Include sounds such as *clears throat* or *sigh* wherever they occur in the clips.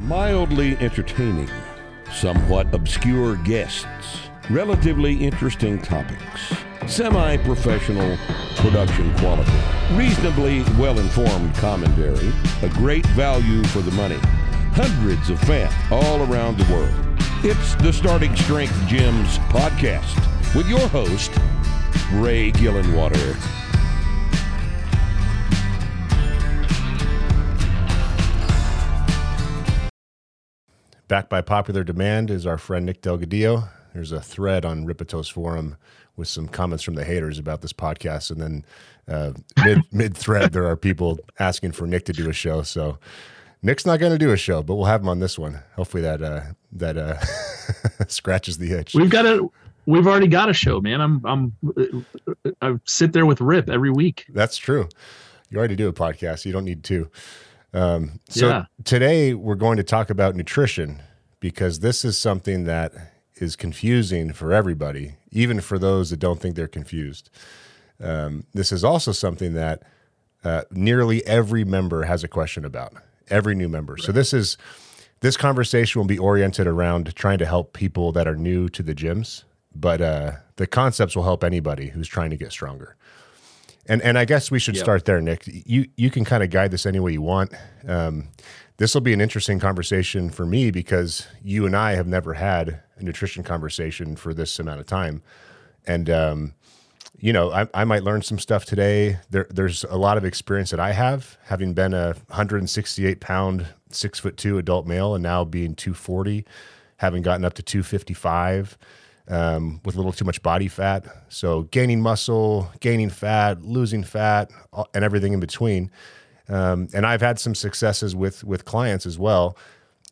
Mildly entertaining, somewhat obscure guests, relatively interesting topics, semi professional production quality, reasonably well informed commentary, a great value for the money, hundreds of fans all around the world. It's the Starting Strength Gyms podcast with your host, Ray Gillenwater. Back by popular demand is our friend Nick Delgadillo. There's a thread on Rippetoe's Forum with some comments from the haters about this podcast, and then uh, mid *laughs* mid thread there are people asking for Nick to do a show. So Nick's not going to do a show, but we'll have him on this one. Hopefully that uh, that uh, *laughs* scratches the itch. We've got a we've already got a show, man. I'm I'm I sit there with Rip every week. That's true. You already do a podcast. You don't need two. Um, so Yeah. today we're going to talk about nutrition because this is something that is confusing for everybody, even for those that don't think they're confused. Um, this is also something that uh, nearly every member has a question about. Every new member. So this is this conversation will be oriented around trying to help people that are new to the gyms, but uh, the concepts will help anybody who's trying to get stronger. And and I guess we should Yep. start there, Nick. You you can kind of guide this any way you want. Um, this will be an interesting conversation for me because you and I have never had a nutrition conversation for this amount of time, and um, you know I, I might learn some stuff today. There there's a lot of experience that I have, having been a 168 pound, six foot two adult male, and now being 240, having gotten up to 255 um, with a little too much body fat. So gaining muscle, gaining fat, losing fat, and everything in between. Um, and I've had some successes with with clients as well,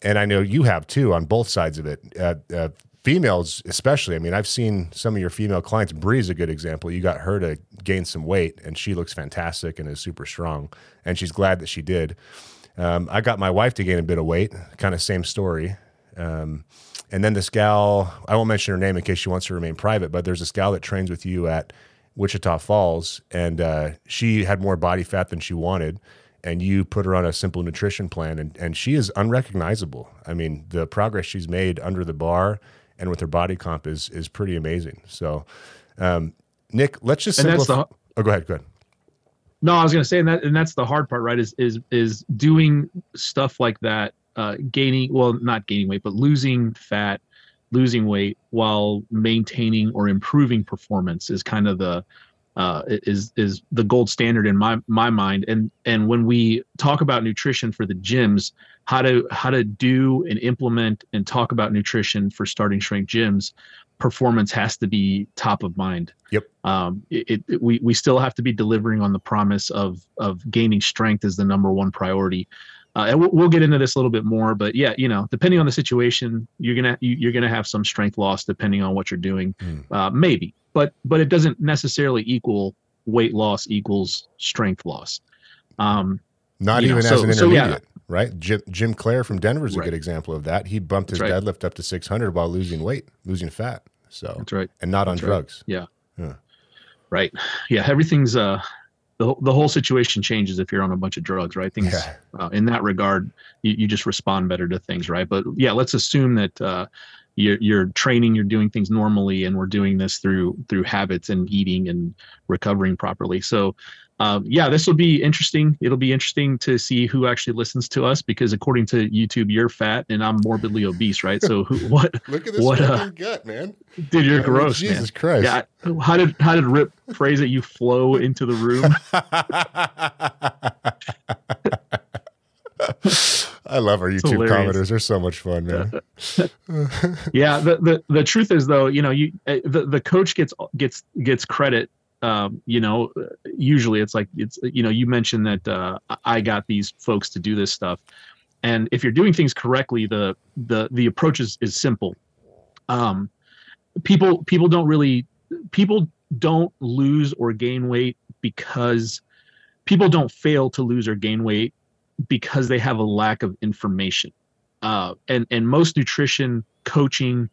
and I know you have too on both sides of it. Uh, uh, females, especially. I mean, I've seen some of your female clients. Bree's a good example. You got her to gain some weight, and she looks fantastic and is super strong, and she's glad that she did. Um, I got my wife to gain a bit of weight. Kind of same story. Um, and then this gal, I won't mention her name in case she wants to remain private, but there's this gal that trains with you at Wichita Falls, and uh, she had more body fat than she wanted. And you put her on a simple nutrition plan, and, and she is unrecognizable. I mean, the progress she's made under the bar and with her body comp is is pretty amazing. So, um, Nick, let's just And that's simplify. the- oh, go ahead. Go ahead. No, I was gonna say and that and that's the hard part, right? Is is is doing stuff like that, uh, gaining well, not gaining weight, but losing fat, losing weight while maintaining or improving performance is kind of the uh, is is the gold standard in my my mind. And and when we talk about nutrition for the gyms, how to how to do and implement and talk about nutrition for starting strength gyms, performance has to be top of mind Yep. um, it, it, we we still have to be delivering on the promise of of gaining strength as the number one priority. Uh, and we'll, we'll get into this a little bit more, but yeah, you know, depending on the situation, you're gonna you, you're gonna have some strength loss depending on what you're doing, Hmm. uh, maybe, but but it doesn't necessarily equal weight loss equals strength loss. Um, Not You know, even so- as an so, yeah. intermediate, right? Jim, Jim Clare from Denver is a Right. good example of that. He bumped his right. deadlift up to 600 while losing weight, losing fat. So, that's right. and not on That's right. drugs. Right. Yeah. Everything's uh, the the whole situation changes if you're on a bunch of drugs, right? Things Yeah. uh, in that regard, you, you just respond better to things, right? But yeah, let's assume that uh, you're you're training, you're doing things normally, and we're doing this through through habits and eating and recovering properly. So. Um, yeah, this will be interesting. It'll be interesting to see who actually listens to us because according to YouTube, you're fat and I'm morbidly obese, right? So who, *laughs* what, Look at this What, uh, gut, man. dude, you're I mean, gross, Jesus man. Christ. Yeah, how did how did Rip phrase it? You flow into the room. *laughs* I love our YouTube commenters. They're so much fun, man. *laughs* yeah the, the the truth is though you know you uh, the, the coach gets gets gets credit um you know usually it's like it's you know you mentioned that uh i got these folks to do this stuff. And if you're doing things correctly the the the approach is, is simple. Um people people don't really people don't lose or gain weight because people don't fail to lose or gain weight because they have a lack of information. Uh, and and most nutrition coaching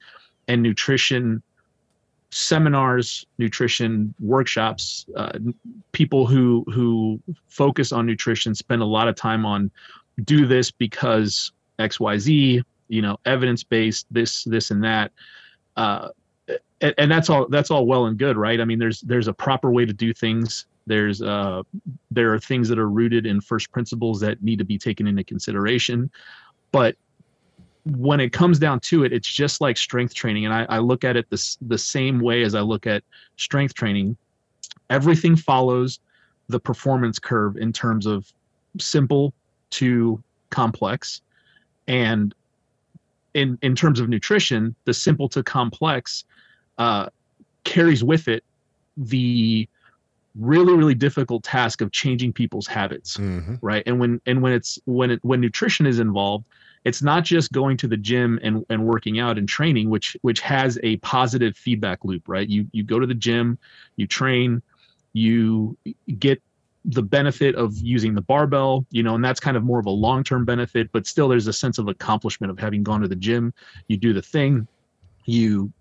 and nutrition seminars, nutrition workshops, uh, people who who focus on nutrition spend a lot of time on do this because xyz you know evidence based this this and that. Uh, and, and that's all that's all well and good right? I mean there's there's a proper way to do things. There's uh there are things that are rooted in first principles that need to be taken into consideration. But when it comes down to it, it's just like strength training. And I, I look at it the the same way as I look at strength training. Everything follows the performance curve in terms of simple to complex. And in, in terms of nutrition, the simple to complex uh, carries with it the really really difficult task of changing people's habits mm-hmm. right and when and when it's when it when nutrition is involved it's not just going to the gym and, and working out and training which which has a positive feedback loop right? You you go to the gym you train you get the benefit of using the barbell you know and that's kind of more of a long-term benefit but still there's a sense of accomplishment of having gone to the gym. You do the thing you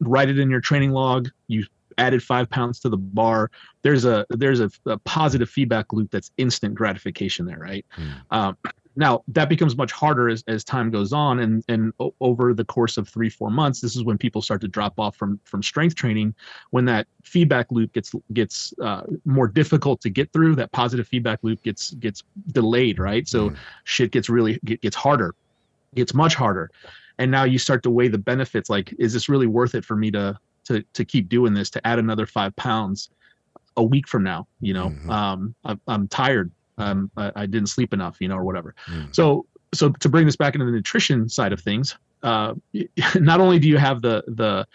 write it in your training log you added five pounds to the bar. There's a there's a, a positive feedback loop that's instant gratification there right? Mm. um, now that becomes much harder as, as time goes on, and and o- over the course of three four months, this is when people start to drop off from from strength training. When that feedback loop gets gets uh, more difficult to get through, that positive feedback loop gets gets delayed, right? So mm. shit gets really gets harder, gets much harder, and now you start to weigh the benefits. Like, is this really worth it for me to to to keep doing this to add another five pounds? a week from now you know mm-hmm. um, I'm, I'm tired um, I, I, didn't sleep enough, you know, or whatever. Mm. So, so to bring this back into the nutrition side of things, uh, *laughs* not only do you have the the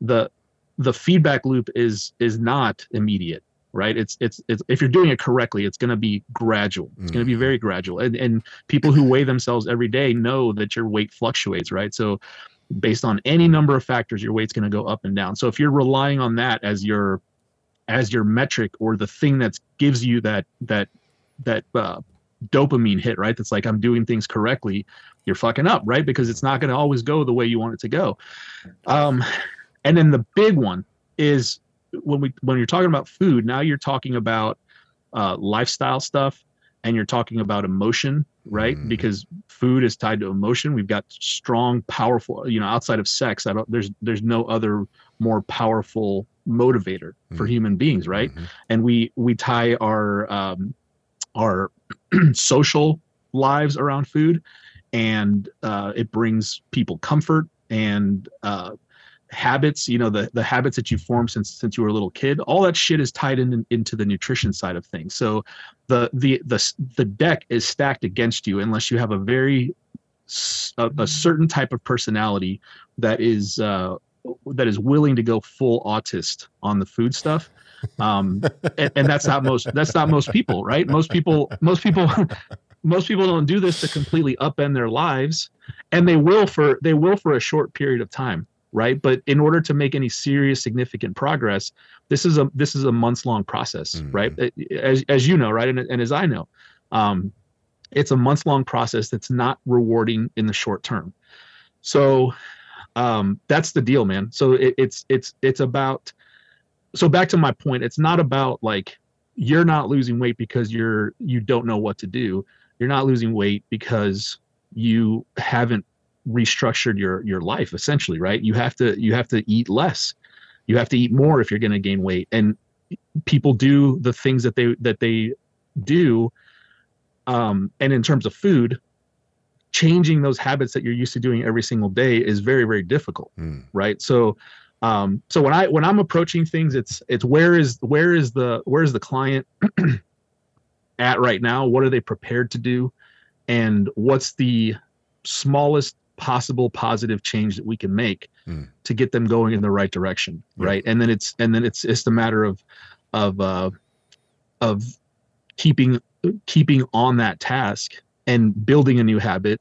the the feedback loop is is not immediate, right? It's it's, it's if you're doing it correctly, it's going to be gradual. It's mm. going to be hmm. very gradual, and and people who weigh themselves every day know that your weight fluctuates, right? So based on any number of factors your weight's going to go up and down so if you're relying on that as your as your metric or the thing that gives you that that that uh, dopamine hit, right? That's like I'm doing things correctly. You're fucking up, right? Because it's not going to always go the way you want it to go. Um, and then the big one is when we when you're talking about food. Now you're talking about uh, lifestyle stuff, and you're talking about emotion, right? Mm. Because food is tied to emotion. We've got strong, powerful. You know, outside of sex, I don't. There's there's no other more powerful motivator mm. for human beings, right? Mm-hmm. And we we tie our um, our *clears throat* social lives around food and uh, it brings people comfort and uh, habits you know the the habits that you formed since since you were a little kid all that shit is tied in, into the nutrition side of things. So the the the the deck is stacked against you unless you have a very a, a certain type of personality that is uh, that is willing to go full autist on the food stuff um, and, and that's not most that's not most people right? Most people most people *laughs* most people don't do this to completely upend their lives. And they will for they will for a short period of time right? But in order to make any serious significant progress this is a this is a months long process mm-hmm. right? As, as you know right? And, and as i know um, it's a months long process that's not rewarding in the short term. So um, that's the deal man. So it, it's it's it's about so back to my point it's not about like you're not losing weight because you're you don't know what to do. You're not losing weight because you haven't restructured your your life essentially right? You have to you have to eat less. You have to eat more if you're going to gain weight. And people do the things that they that they do um and in terms of food changing those habits that you're used to doing every single day is very very difficult mm. right? So um, so when i when i'm approaching things it's it's where is where is the where is the client *clears throat* at right now what are they prepared to do and what's the smallest possible positive change that we can make mm. to get them going in the right direction yeah. right and then it's and then it's it's the matter of of uh of keeping keeping on that task and building a new habit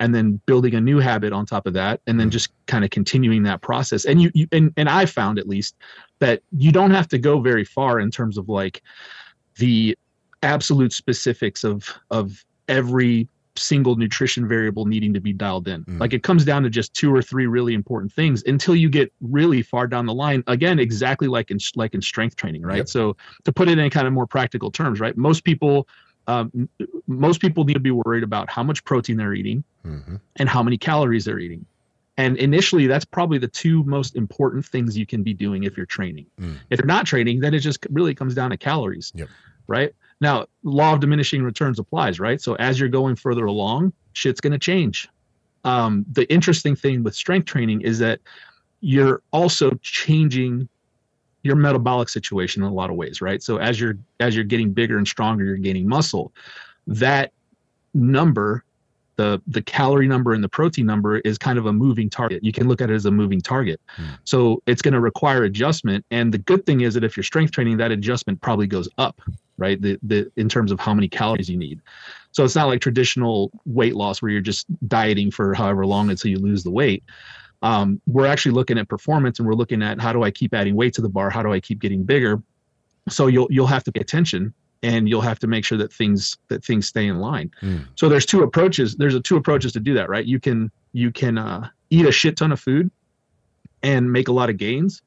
and then building a new habit on top of that and then mm. just kind of continuing that process and you, you and, and i found at least that you don't have to go very far in terms of like the absolute specifics of of every single nutrition variable needing to be dialed in mm. like it comes down to just two or three really important things until you get really far down the line again exactly like in like in strength training right yep. so to put it in kind of more practical terms right most people um, most people need to be worried about how much protein they're eating hmm and how many calories they're eating. And initially, that's probably the two most important things you can be doing if you're training. Mm. If you're not training, then it just really comes down to calories. Yep. Right. Now, law of diminishing returns applies, right? So as you're going further along, shit's going to change. Um, the interesting thing with strength training is that you're also changing your metabolic situation in a lot of ways, right? So as you're as you're getting bigger and stronger, you're gaining muscle. That number the the calorie number and the protein number is kind of a moving target. You can look at it as a moving target. Hmm. So it's going to require adjustment. And the good thing is that if you're strength training, that adjustment probably goes up, right? The the in terms of how many calories you need. So it's not like traditional weight loss where you're just dieting for however long until you lose the weight. Um, we're actually looking at performance and we're looking at how do I keep adding weight to the bar? How do I keep getting bigger? So you'll you'll have to pay attention and you'll have to make sure that things that things stay in line. Mm. So there's two approaches. There's a two approaches to do that, right? You can you can uh, eat a shit ton of food and make a lot of gains,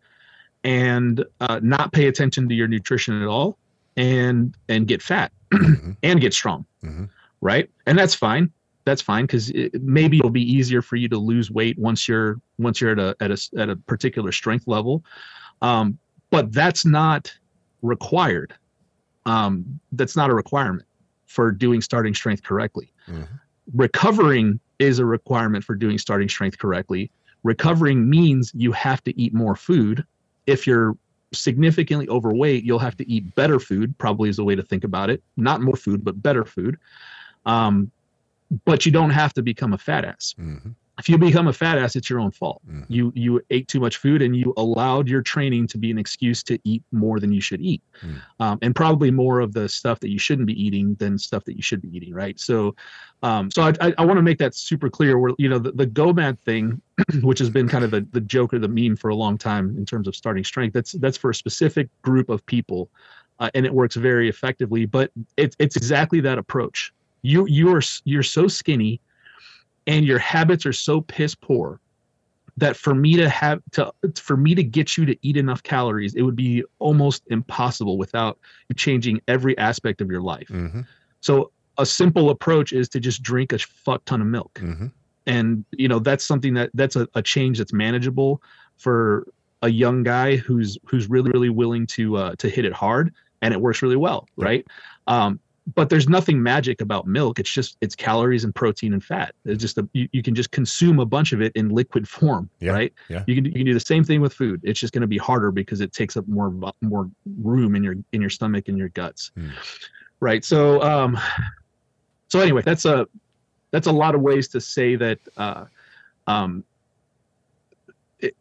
and uh, not pay attention to your nutrition at all, and and get fat Mhm. *clears throat* and get strong, Mhm. right? And that's fine. That's fine because maybe it'll be easier for you to lose weight once you're once you're at a at a at a particular strength level, um, but that's not required. Um, that's not a requirement for doing starting strength correctly. Mhm. Recovering is a requirement for doing starting strength correctly. Recovering means you have to eat more food. If you're significantly overweight, you'll have to eat better food, probably is the way to think about it. Not more food, but better food. Um, but you don't have to become a fat ass. Mhm. If you become a fat ass, it's your own fault. Mhm. You you ate too much food and you allowed your training to be an excuse to eat more than you should eat, Mm. um, and probably more of the stuff that you shouldn't be eating than stuff that you should be eating, right? So, um, so I, I, I want to make that super clear. Where you know the, the GOMAD thing, *clears throat* which has been kind of the, the joke or the meme for a long time in terms of starting strength. That's that's for a specific group of people, uh, and it works very effectively. But it's it's exactly that approach. You you are you're so skinny and your habits are so piss poor that for me to have to for me to get you to eat enough calories it would be almost impossible without you changing every aspect of your life Mhm. so a simple approach is to just drink a fuck ton of milk Mhm. and you know that's something that that's a, a change that's manageable for a young guy who's who's really really willing to uh, to hit it hard and it works really well right um, but there's nothing magic about milk. It's just it's calories and protein and fat. It's just a, you, you can just consume a bunch of it in liquid form Yeah, right? yeah. you can you can do the same thing with food. It's just going to be harder because it takes up more more room in your in your stomach and your guts. Hmm. right so um so anyway that's a that's a lot of ways to say that uh um it,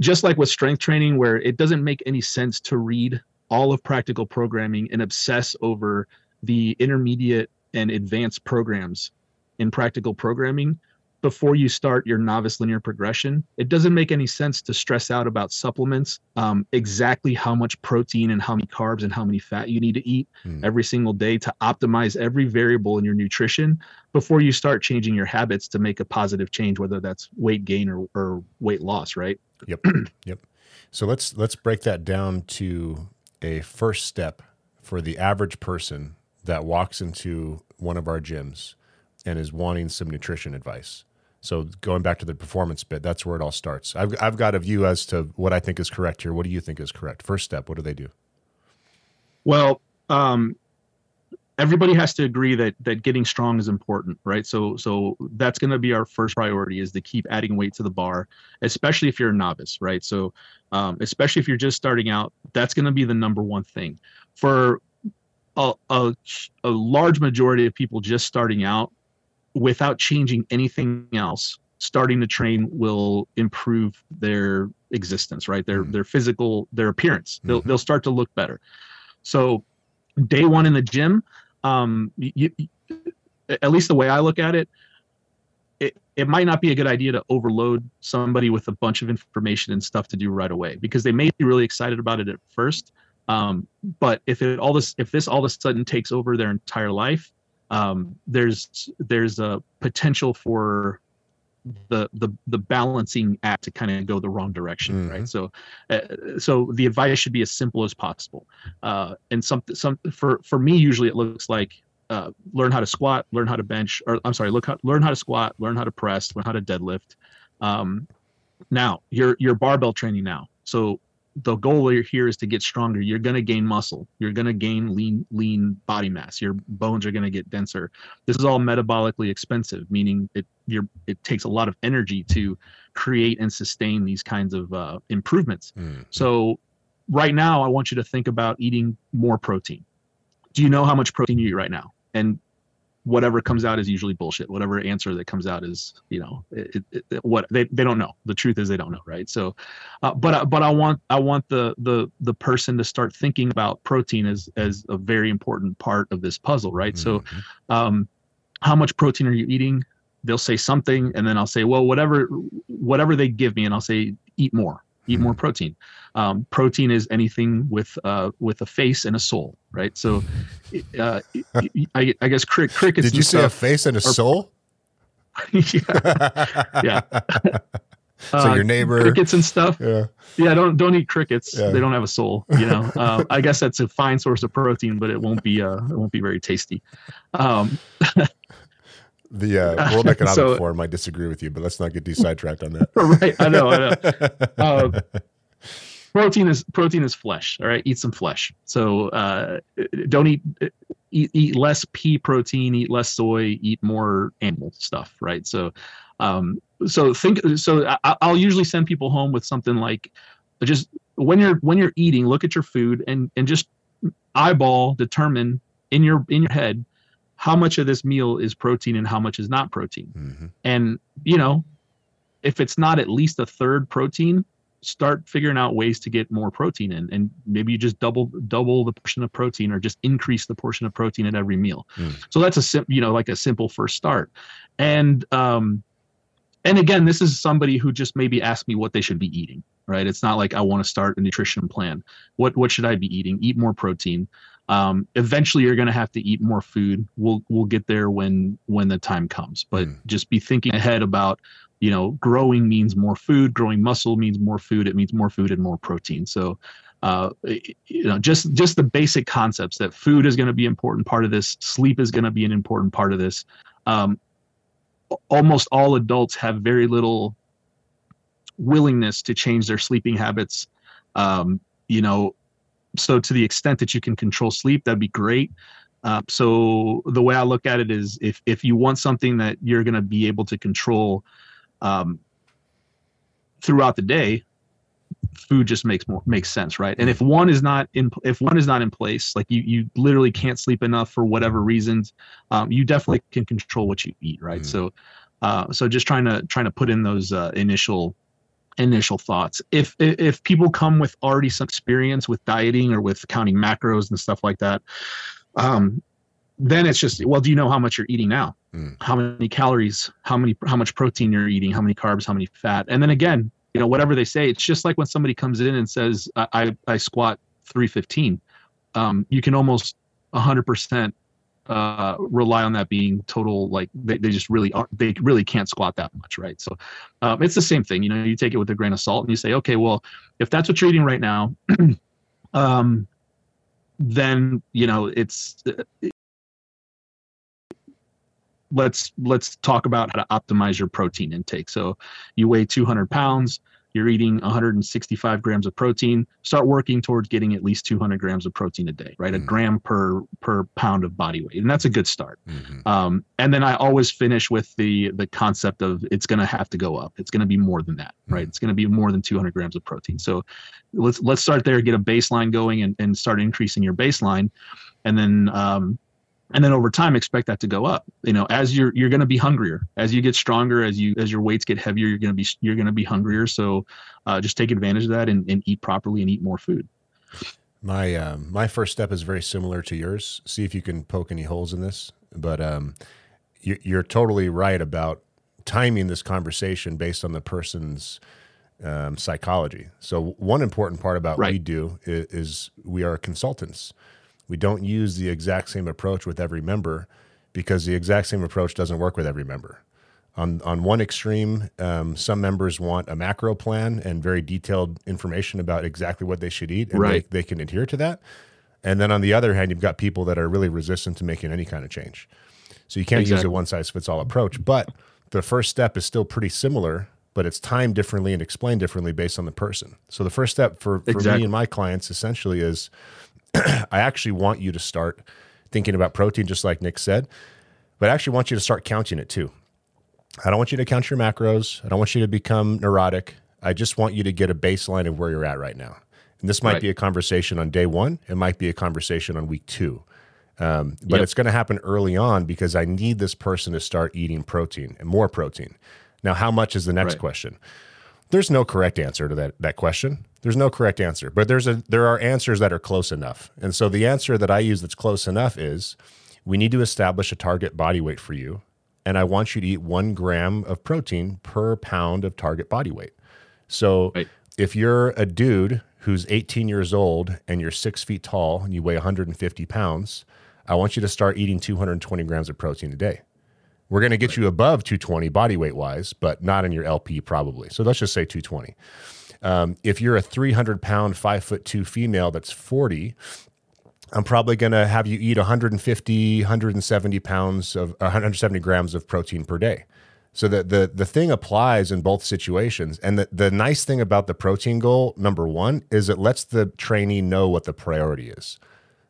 just like with strength training where it doesn't make any sense to read all of practical programming and obsess over the intermediate and advanced programs in practical programming before you start your novice linear progression. It doesn't make any sense to stress out about supplements, um, exactly how much protein and how many carbs and how many fat you need to eat Hmm. every single day to optimize every variable in your nutrition before you start changing your habits to make a positive change, whether that's weight gain or, or weight loss, right? Yep. *clears throat* yep. So let's let's break that down to a first step for the average person that walks into one of our gyms and is wanting some nutrition advice. So going back to the performance bit, that's where it all starts. I've I've got a view as to what I think is correct here. What do you think is correct? First step, what do they do? Well, um, everybody has to agree that that getting strong is important, right? So so that's going to be our first priority is to keep adding weight to the bar, especially if you're a novice, right? So um, especially if you're just starting out, that's going to be the number one thing for a, a a large majority of people just starting out without changing anything else. Starting to train will improve their existence, right? Their Mhm. their physical, their appearance. They'll Mhm. they'll start to look better. So day one in the gym, um, you, at least the way I look at it, it, it might not be a good idea to overload somebody with a bunch of information and stuff to do right away because they may be really excited about it at first. Um, but if it all this if this all of a sudden takes over their entire life, um, there's there's a potential for the the the balancing act to kind of go the wrong direction, Mhm. right? So, uh, so the advice should be as simple as possible. Uh, and some some for for me usually it looks like uh, learn how to squat, learn how to bench, or I'm sorry, look how, learn how to squat, learn how to press, learn how to deadlift. Um, now you're you're barbell training now, so the goal here is to get stronger. You're going to gain muscle. You're going to gain lean lean body mass. Your bones are going to get denser. This is all metabolically expensive, meaning it you're, it takes a lot of energy to create and sustain these kinds of uh, improvements. Mm. So right now, I want you to think about eating more protein. Do you know how much protein you eat right now? And whatever comes out is usually bullshit. Whatever answer that comes out is, you know, it, it, it, what they, they don't know. The truth is they don't know, right? So, uh, but but I want I want the the the person to start thinking about protein as as a very important part of this puzzle, right? Mm-hmm. So, um, how much protein are you eating? They'll say something, and then I'll say, well, whatever whatever they give me, and I'll say, eat more eat more protein. Um, protein is anything with uh, with a face and a soul, right? So, uh, I, I, guess crick, crickets. Did you say a face and a are, soul? *laughs* yeah, *laughs* yeah. so uh, your neighbor crickets and stuff. Yeah, yeah. Don't don't eat crickets. Yeah. They don't have a soul. You know. Uh, *laughs* I guess that's a fine source of protein, but it won't be uh, it won't be very tasty. Um, the uh, *laughs* World Economic so, Forum might disagree with you, but let's not get too sidetracked on that. *laughs* right, I know, I know. *laughs* Uh, protein is protein is flesh. All right, eat some flesh. So uh, don't eat, eat eat less pea protein, eat less soy, eat more animal stuff. Right. So um, so think. So I, I'll usually send people home with something like just when you're when you're eating, look at your food and and just eyeball determine in your in your head how much of this meal is protein and how much is not protein. Mm-hmm. And, you know, if it's not at least a third protein, start figuring out ways to get more protein in. And maybe you just double double the portion of protein or just increase the portion of protein at every meal. Mm. so that's a sim- you know like a simple first start. And um and again this is somebody who just maybe asked me what they should be eating right? It's not like i want to start a nutrition plan. What what should i be eating? Eat more protein um, eventually you're going to have to eat more food. We'll we'll get there when when the time comes. But mm. just be thinking ahead about you know growing means more food growing muscle means more food it means more food and more protein. So uh, you know just just the basic concepts that food is going to be an important part of this sleep is going to be an important part of this. Um, almost all adults have very little willingness to change their sleeping habits. Um, you know so to the extent that you can control sleep that'd be great. Uh, so the way i look at it is if if you want something that you're going to be able to control um, throughout the day food just makes more makes sense right? And if one is not in if one is not in place like you you literally can't sleep enough for whatever reasons um, you definitely can control what you eat right? Mm. so uh, so just trying to trying to put in those uh, initial initial thoughts. If if people come with already some experience with dieting or with counting macros and stuff like that, um, then it's just well, do you know how much you're eating now? Mm. How many calories? How many? How much protein you're eating? How many carbs? How many fat? And then again, you know, whatever they say, it's just like when somebody comes in and says, "I I, I squat 315." Um, you can almost 100% uh, rely on that being total like they, they just really are they really can't squat that much right? So um, it's the same thing you know you take it with a grain of salt and you say okay well if that's what you're eating right now *clears throat* um, then you know it's uh, let's let's talk about how to optimize your protein intake. So you weigh 200 pounds you're eating 165 grams of protein. Start working towards getting at least 200 grams of protein a day right? Mm-hmm. a gram per per pound of body weight. And that's a good start. Mm-hmm. um, and then i always finish with the the concept of it's going to have to go up. It's going to be more than that right? Mm-hmm. it's going to be more than 200 grams of protein. So let's let's start there get a baseline going and, and start increasing your baseline. And then um, and then over time expect that to go up. You know as you're you're going to be hungrier. As you get stronger as you as your weights get heavier you're going to be you're going to be hungrier. So uh, just take advantage of that and, and eat properly and eat more food. My um, my first step is very similar to yours. See if you can poke any holes in this. But um, you, you're totally right about timing this conversation based on the person's um, psychology. So one important part about right. what we do is, is we are consultants we don't use the exact same approach with every member because the exact same approach doesn't work with every member. On, on one extreme, um, some members want a macro plan and very detailed information about exactly what they should eat, and right. they, they can adhere to that. And then on the other hand, you've got people that are really resistant to making any kind of change. So you can't use a one size fits all approach. But the first step is still pretty similar, but it's timed differently and explained differently based on the person. So the first step for, for me and my clients essentially is *clears throat* I actually want you to start thinking about protein, just like Nick said, but I actually want you to start counting it too. I don't want you to count your macros. I don't want you to become neurotic. I just want you to get a baseline of where you're at right now. And this might Right. be a conversation on day one. It might be a conversation on week two. Um, but Yep. it's going to happen early on because I need this person to start eating protein and more protein. Now, how much is the next Right. question? There's no correct answer to that, that question. There's no correct answer, but there's a there are answers that are close enough. And so the answer that I use that's close enough is we need to establish a target body weight for you. And I want you to eat one gram of protein per pound of target body weight. So Right. if you're a dude who's 18 years old and you're six feet tall and you weigh 150 pounds, I want you to start eating 220 grams of protein a day. We're going to get you above 220 body weight wise, but not in your LP probably. So let's just say 220. Um, if you're a 300 pound, five foot two female that's 40, I'm probably going to have you eat 150, 170 pounds of 170 grams of protein per day. So the, the the thing applies in both situations. And the, the nice thing about the protein goal, number one, is it lets the trainee know what the priority is.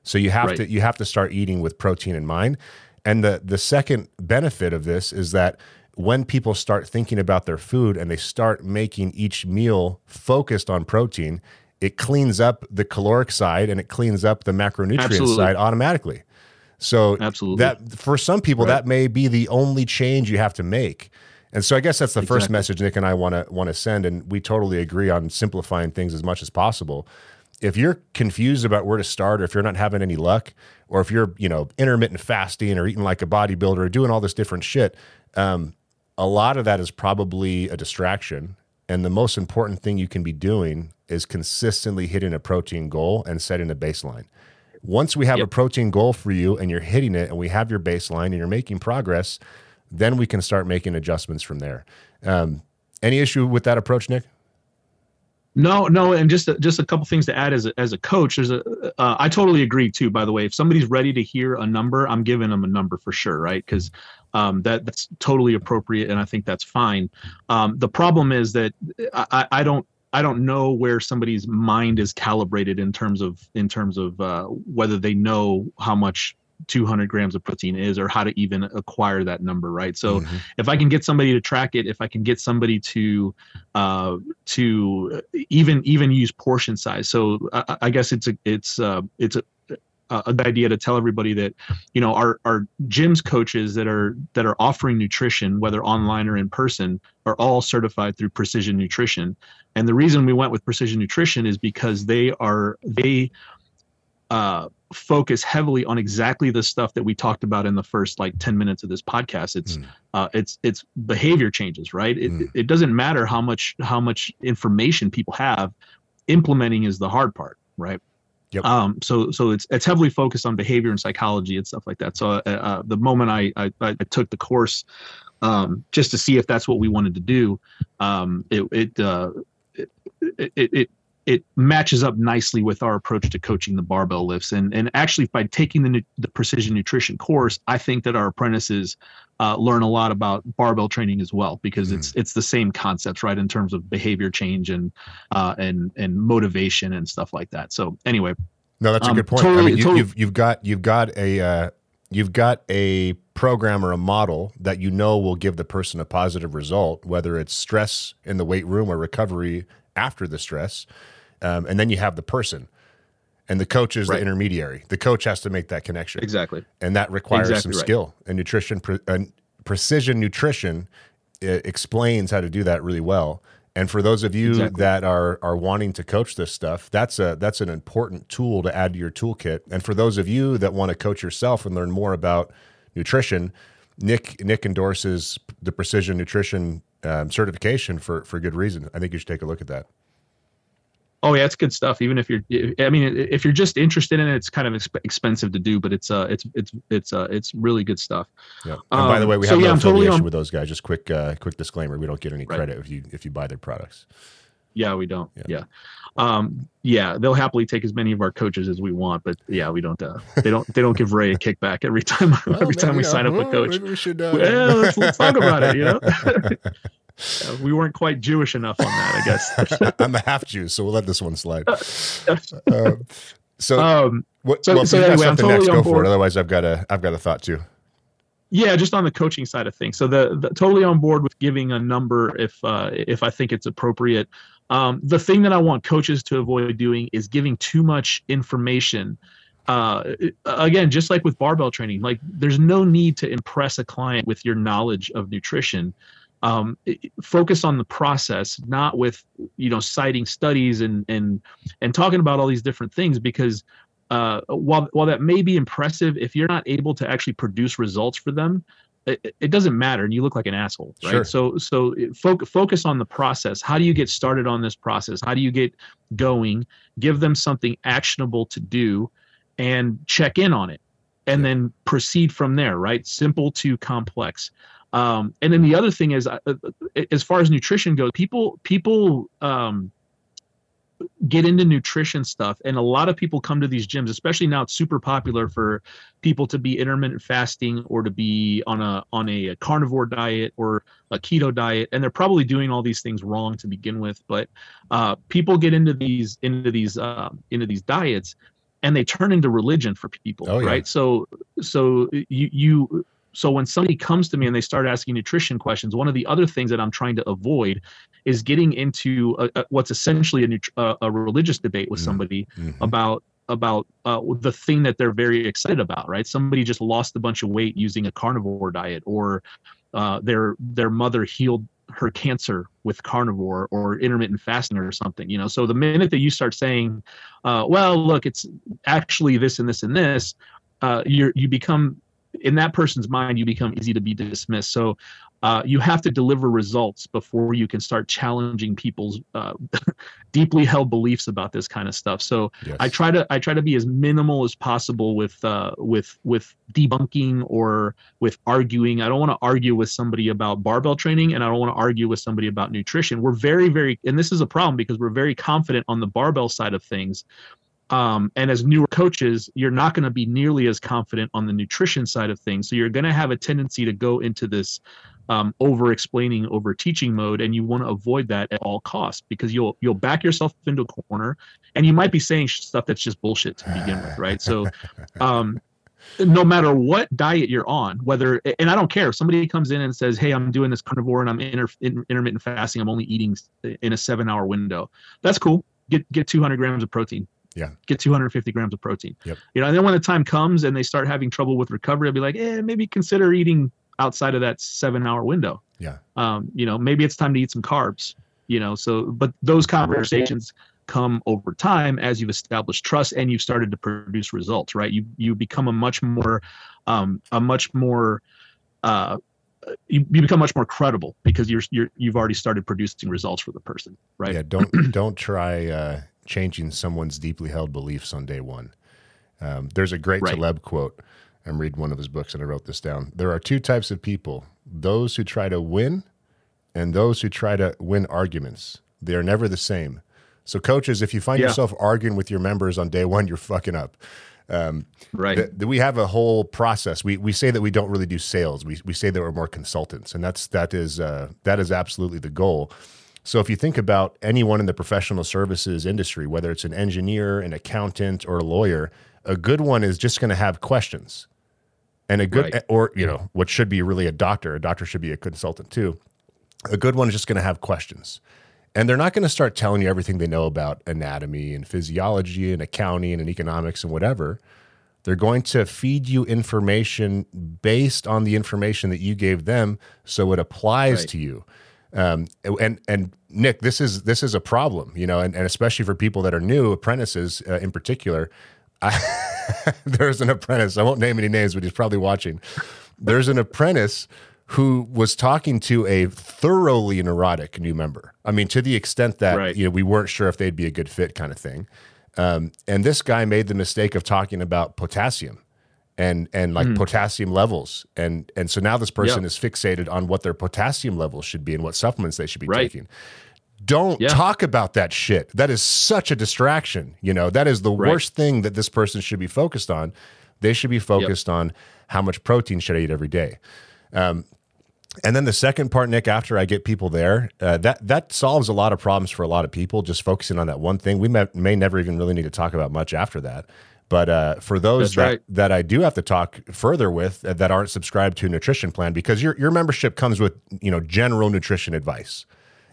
So you have Right. to you have to start eating with protein in mind. And the the second benefit of this is that when people start thinking about their food and they start making each meal focused on protein, it cleans up the caloric side and it cleans up the macronutrient Absolutely. side automatically. So Absolutely. that for some people that may be the only change you have to make. And so I guess that's the first message Nick and I want to want to send and we totally agree on simplifying things as much as possible. If you're confused about where to start or if you're not having any luck or if you're, you know, intermittent fasting or eating like a bodybuilder or doing all this different shit, um, a lot of that is probably a distraction. And the most important thing you can be doing is consistently hitting a protein goal and setting a baseline. Once we have a protein goal for you and you're hitting it and we have your baseline and you're making progress, then we can start making adjustments from there. Um, any issue with that approach, Nick? No, no, and just a, just a couple things to add as a, as a coach. There's a uh, I totally agree too. By the way, if somebody's ready to hear a number, I'm giving them a number for sure, right? Because um, that that's totally appropriate, and I think that's fine. Um, the problem is that I, I don't I don't know where somebody's mind is calibrated in terms of in terms of uh, whether they know how much 200 grams of protein is or how to even acquire that number, right? So Mhm. if I can get somebody to track it, if I can get somebody to uh, to even even use portion size. So I, I guess it's a it's uh, it's a a good idea to tell everybody that you know our our gyms coaches that are that are offering nutrition whether online or in person are all certified through precision nutrition and the reason we went with precision nutrition is because they are they uh, focus heavily on exactly the stuff that we talked about in the first like 10 minutes of this podcast it's Mm. uh, it's it's behavior changes right it, Mm. it doesn't matter how much how much information people have implementing is the hard part right Yep. um so so it's it's heavily focused on behavior and psychology and stuff like that so uh, uh, the moment I, I i took the course um just to see if that's what we wanted to do um it it uh it it, it it matches up nicely with our approach to coaching the barbell lifts. And and actually by taking the the precision nutrition course i think that our apprentices uh, learn a lot about barbell training as well because it's it's the same concepts right in terms of behavior change and uh, and and motivation and stuff like that. So anyway No, that's a Um, good point. I totally- mean, you, totally- you've you've got you've got a uh, you've got a program or a model that you know will give the person a positive result, whether it's stress in the weight room or recovery after the stress, um, and then you have the person, and the coach is Right. the intermediary. The coach has to make that connection, exactly and that requires Exactly some right. skill. And nutrition, pre- and precision nutrition, uh, explains how to do that really well. And for those of you Exactly. that are are wanting to coach this stuff, that's a that's an important tool to add to your toolkit. And for those of you that want to coach yourself and learn more about nutrition, Nick Nick endorses the precision nutrition um, certification for for good reason. I think you should take a look at that. Oh yeah, it's good stuff. Even if you're, I mean, if you're just interested in it, it's kind of exp- expensive to do, but it's uh, it's it's it's uh, it's really good stuff. Yeah. And by the Um, way, we have yeah, no I'm totally affiliation on- with those guys. Just quick uh, quick disclaimer: we don't get any Right. credit if you if you buy their products. Yeah, we don't. Yeah. yeah. Um, yeah, they'll happily take as many of our coaches as we want, but yeah, we don't. Uh, they don't. They don't give Ray a kickback every time. *laughs* Well, every time we sign up a coach. We should. Uh... Well, let's, let's talk about it. You know. *laughs* Uh, we weren't quite Jewish enough on that, I guess. *laughs* I'm a half Jew, so we'll let this one slide. Uh, so, um, what, so, well, so anyway, I'm totally next, go for it. Otherwise, I've got a, I've got a thought too. Yeah, just on the coaching side of things. So the, the totally on board with giving a number if uh, if I think it's appropriate. Um, the thing that I want coaches to avoid doing is giving too much information. Uh, again, just like with barbell training, like there's no need to impress a client with your knowledge of nutrition. Um, focus on the process, not with you know citing studies and and and talking about all these different things because uh, while while that may be impressive, if you're not able to actually produce results for them, it, it doesn't matter, and you look like an asshole, right? Sure. So so focus focus on the process. How do you get started on this process? How do you get going? Give them something actionable to do, and check in on it, and then proceed from there. Right? Simple to complex. Um, and then the other thing is, uh, uh as far as nutrition goes, people people um, get into nutrition stuff. And a lot of people come to these gyms especially now it's super popular for people to be intermittent fasting or to be on a on a, carnivore diet or a keto diet. And they're probably doing all these things wrong to begin with. But uh, people get into these into these uh, into these diets and they turn into religion for people oh, yeah. right? So so you you so when somebody comes to me and they start asking nutrition questions one of the other things that i'm trying to avoid is getting into a, a, what's essentially a, a, religious debate with mm-hmm. somebody mm-hmm. about about uh, the thing that they're very excited about right somebody just lost a bunch of weight using a carnivore diet or uh, their their mother healed her cancer with carnivore or intermittent fasting or something you know so the minute that you start saying uh, well look it's actually this and this and this uh, you you become in that person's mind, you become easy to be dismissed. So uh, you have to deliver results before you can start challenging people's uh, *laughs* deeply held beliefs about this kind of stuff. So yes. I try to I try to be as minimal as possible with uh, with with debunking or with arguing. I don't want to argue with somebody about barbell training, and I don't want to argue with somebody about nutrition. We're very very, and this is a problem because we're very confident on the barbell side of things um, and as newer coaches, you're not going to be nearly as confident on the nutrition side of things. So you're going to have a tendency to go into this um, over explaining, over teaching mode, and you want to avoid that at all costs because you'll you'll back yourself into a corner, and you might be saying stuff that's just bullshit to begin with, right? So. *laughs* Um, no matter what diet you're on, whether and I don't care if somebody comes in and says, "Hey, I'm doing this carnivore and I'm inter, intermittent fasting. I'm only eating in a seven hour window." That's cool. Get get 200 grams of protein. Yeah. Get 250 grams of protein. Yep. You know, and then when the time comes and they start having trouble with recovery, I'll be like, eh, maybe consider eating outside of that seven hour window. Yeah. Um, you know, maybe it's time to eat some carbs, you know, so, but those conversations come over time as you've established trust and you've started to produce results, right? You, you become a much more, um, a much more, uh, you, you become much more credible because you're, you're you've already started producing results for the person right yeah don't *clears throat* don't try uh changing someone's deeply held beliefs on day one. Um, there's a great right. Taleb quote. I'm reading one of his books and I wrote this down. There are two types of people those who try to win and those who try to win arguments. They are never the same. So, coaches, if you find yeah. yourself arguing with your members on day one, you're fucking up. Um, right. The, the, we have a whole process. We, we say that we don't really do sales. We, we say that we're more consultants, and that's that is uh, that is absolutely the goal. So if you think about anyone in the professional services industry, whether it's an engineer, an accountant, or a lawyer, a good one is just going to have questions. And a good, right. or, you know, what should be really a doctor, a doctor should be a consultant too. A good one is just going to have questions. And they're not going to start telling you everything they know about anatomy and physiology and accounting and economics and whatever. They're going to feed you information based on the information that you gave them so it applies right. to you. Um, and and Nick, this is this is a problem, you know, and, and especially for people that are new apprentices uh, in particular. I, *laughs* there's an apprentice. I won't name any names, but he's probably watching. There's an apprentice who was talking to a thoroughly neurotic new member. I mean, to the extent that right. you know we weren't sure if they'd be a good fit, kind of thing. Um, and this guy made the mistake of talking about potassium and and like mm. potassium levels and and so now this person yep. is fixated on what their potassium levels should be and what supplements they should be right. taking don't Yeah. talk about that shit. That is such a distraction. You know, that is the Right. worst thing that this person should be focused on. They should be focused on how much protein should I eat every day. Um, and then the second part, Nick, after I get people there, uh, that that solves a lot of problems for a lot of people. Just focusing on that one thing, we may, may never even really need to talk about much after that. But uh, for those That's that, right. that I do have to talk further with uh, that aren't subscribed to a nutrition plan, because your your membership comes with you know general nutrition advice,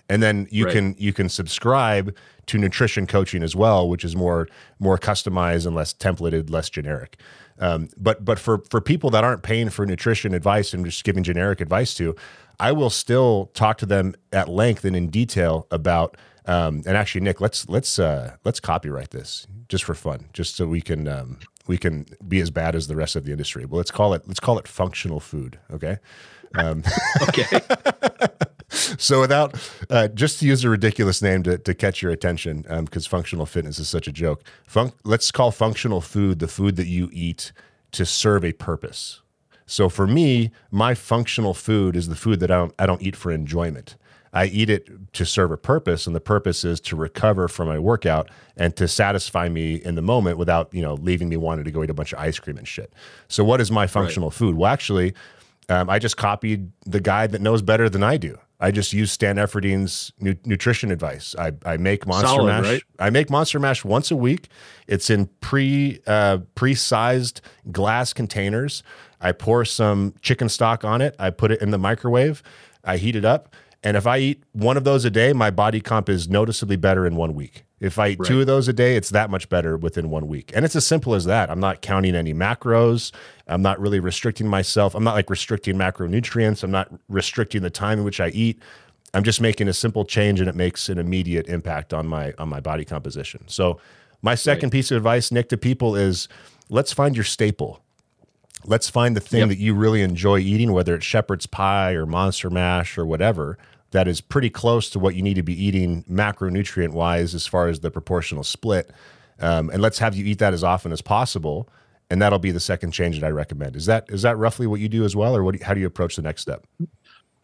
and then you Right. can you can subscribe to nutrition coaching as well, which is more more customized and less templated, less generic. Um, but but for for people that aren't paying for nutrition advice and just giving generic advice to, I will still talk to them at length and in detail about. Um, and actually, Nick, let's let's uh, let's copyright this just for fun, just so we can um, we can be as bad as the rest of the industry. Well, let's call it let's call it functional food. Okay. *laughs* Okay. *laughs* So without uh, just to use a ridiculous name to, to catch your attention, because functional fitness is such a joke. Fun- let's call functional food the food that you eat to serve a purpose. So for me, my functional food is the food that I don't, I don't eat for enjoyment. I eat it to serve a purpose, and the purpose is to recover from my workout and to satisfy me in the moment without you know leaving me wanting to go eat a bunch of ice cream and shit. So what is my functional food? Well, actually, um, I just copied the guy that knows better than I do. I just use Stan Efferding's nu- nutrition advice. I, I make Monster Solid, Mash. right? I make Monster Mash once a week. It's in pre uh, pre sized glass containers. I pour some chicken stock on it. I put it in the microwave. I heat it up, and if I eat one of those a day, my body comp is noticeably better in one week. If I eat two of those a day, it's that much better within one week. And it's as simple as that. I'm not counting any macros. I'm not really restricting myself. I'm not like restricting macronutrients. I'm not restricting the time in which I eat. I'm just making a simple change and it makes an immediate impact on my on my body composition. So my second piece of advice, Nick, to people is let's find your staple. Let's find the thing Yep. that you really enjoy eating, whether it's shepherd's pie or monster mash or whatever, that is pretty close to what you need to be eating macronutrient wise as far as the proportional split. Um, and let's have you eat that as often as possible. And that'll be the second change that I recommend. Is that is that roughly what you do as well, or what? Do you, how do you approach the next step?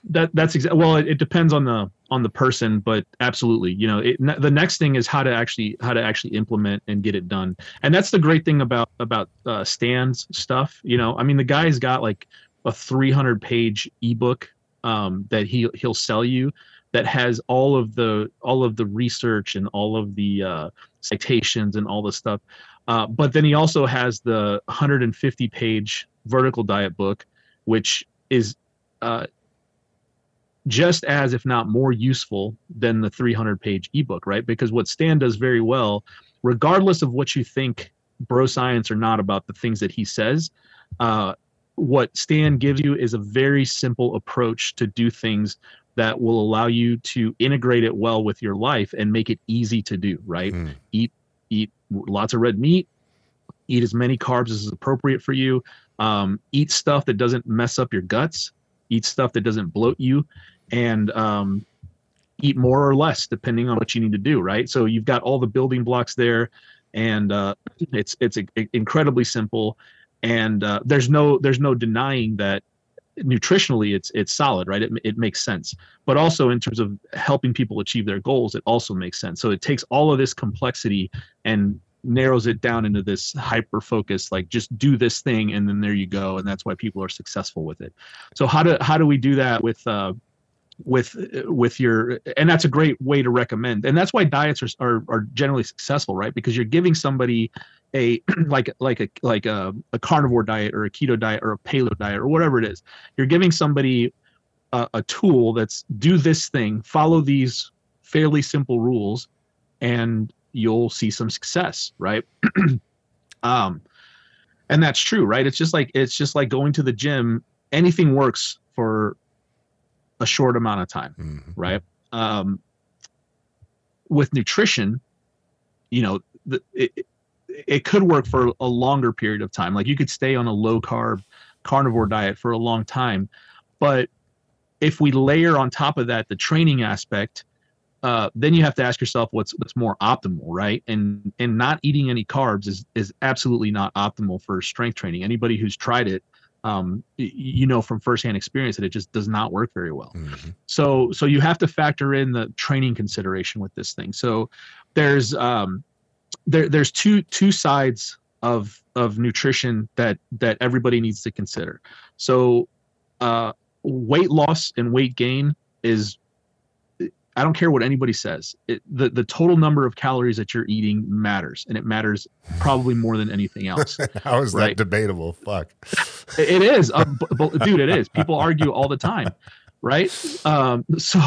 That that's exactly well it, it depends on the on the person but absolutely you know it, the next thing is how to actually how to actually implement and get it done. And that's the great thing about about uh, stan's stuff you know i mean the guy's got like a 300 page ebook um, that he he'll sell you that has all of the all of the research and all of the uh, citations and all the stuff. Uh, but then he also has the 150 page vertical diet book which is uh, just as if not more useful than the 300 page ebook right because what stan does very well regardless of what you think bro science or not about the things that he says uh, what stan gives you is a very simple approach to do things that will allow you to integrate it well with your life and make it easy to do right Mm. eat eat lots of red meat eat as many carbs as is appropriate for you um, eat stuff that doesn't mess up your guts eat stuff that doesn't bloat you and um, eat more or less depending on what you need to do right? So you've got all the building blocks there and uh, it's it's a- incredibly simple and uh, there's no there's no denying that nutritionally it's it's solid right? It, it makes sense. But also in terms of helping people achieve their goals it also makes sense. So it takes all of this complexity and narrows it down into this hyper focus like just do this thing and then there you go. And that's why people are successful with it. So how do how do we do that with uh with with your and that's a great way to recommend. And that's why diets are are, are generally successful right? Because you're giving somebody a *clears throat* like like a like a, a carnivore diet or a keto diet or a paleo diet or whatever it is. You're giving somebody a, a tool that's do this thing follow these fairly simple rules and you'll see some success right? *clears throat* Um and that's true right? It's just like it's just like going to the gym anything works for a short amount of time Mhm. right? Um with nutrition you know the, it- it could work for a longer period of time. Like you could stay on a low carb carnivore diet for a long time but if we layer on top of that the training aspect uh, then you have to ask yourself what's what's more optimal right and and not eating any carbs is is absolutely not optimal for strength training anybody who's tried it um, you know from firsthand experience that it just does not work very well. Mhm. So so you have to factor in the training consideration with this thing. So there's um, there there's two two sides of of nutrition that that everybody needs to consider. So uh, weight loss and weight gain is I don't care what anybody says. It, the the total number of calories that you're eating matters, and it matters probably more than anything else. *laughs* How is that Right. debatable? Fuck. It it is, uh, b- b- dude. It is. People argue all the time, right? Um, so,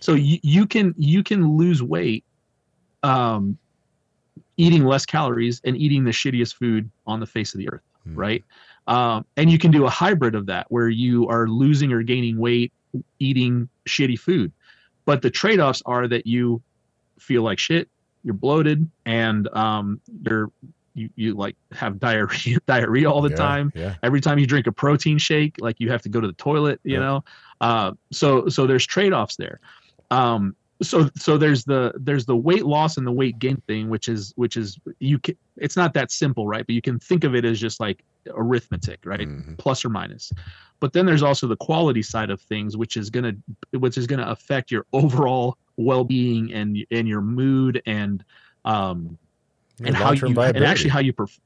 so you, you can you can lose weight, um, eating less calories and eating the shittiest food on the face of the earth, Hmm. right? Um, and you can do a hybrid of that where you are losing or gaining weight eating shitty food, but the trade offs are that you feel like shit, you're bloated, and um, you're you, you like have diarrhea *laughs* diarrhea all the Yeah, time Yeah. every time you drink a protein shake like you have to go to the toilet you Yeah. know uh, so so there's trade-offs there um, so so there's the there's the weight loss and the weight gain thing which is which is you can it's not that simple right but you can think of it as just like arithmetic right Mhm. plus or minus but then there's also the quality side of things which is going to which is going to affect your overall well-being and and your mood and um Your and how you long-term and actually how you perform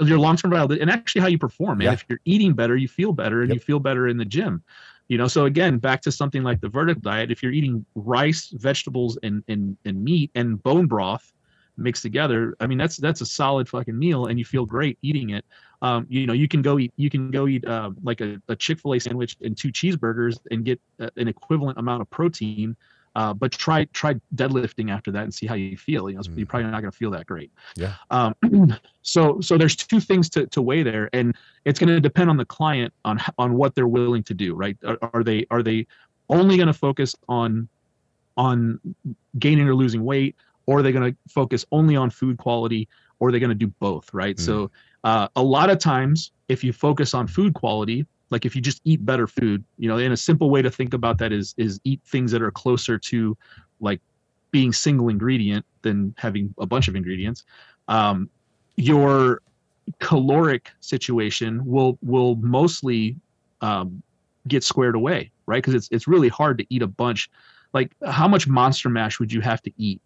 your long-term viability and actually how you perform man Yeah. if you're eating better you feel better and Yep. you feel better in the gym you know so again back to something like the vertical diet if you're eating rice vegetables and and, and meat and bone broth mixed together i mean that's that's a solid fucking meal and you feel great eating it. Um, you know you can go eat you can go eat uh, like a, a chick-fil-a sandwich and two cheeseburgers and get uh, an equivalent amount of protein uh, but try try deadlifting after that and see how you feel. You know you're Mhm. probably not going to feel that great. Yeah. um, *clears throat* so so there's two things to, to weigh there and it's going to depend on the client on on what they're willing to do right? Are, are they are they only going to focus on on gaining or losing weight or are they going to focus only on food quality or are they going to do both right? So uh, a lot of times if you focus on food quality like if you just eat better food you know and a simple way to think about that is is eat things that are closer to like being single ingredient than having a bunch of ingredients. Um, your caloric situation will will mostly um, get squared away right? Because it's it's really hard to eat a bunch. Like how much monster mash would you have to eat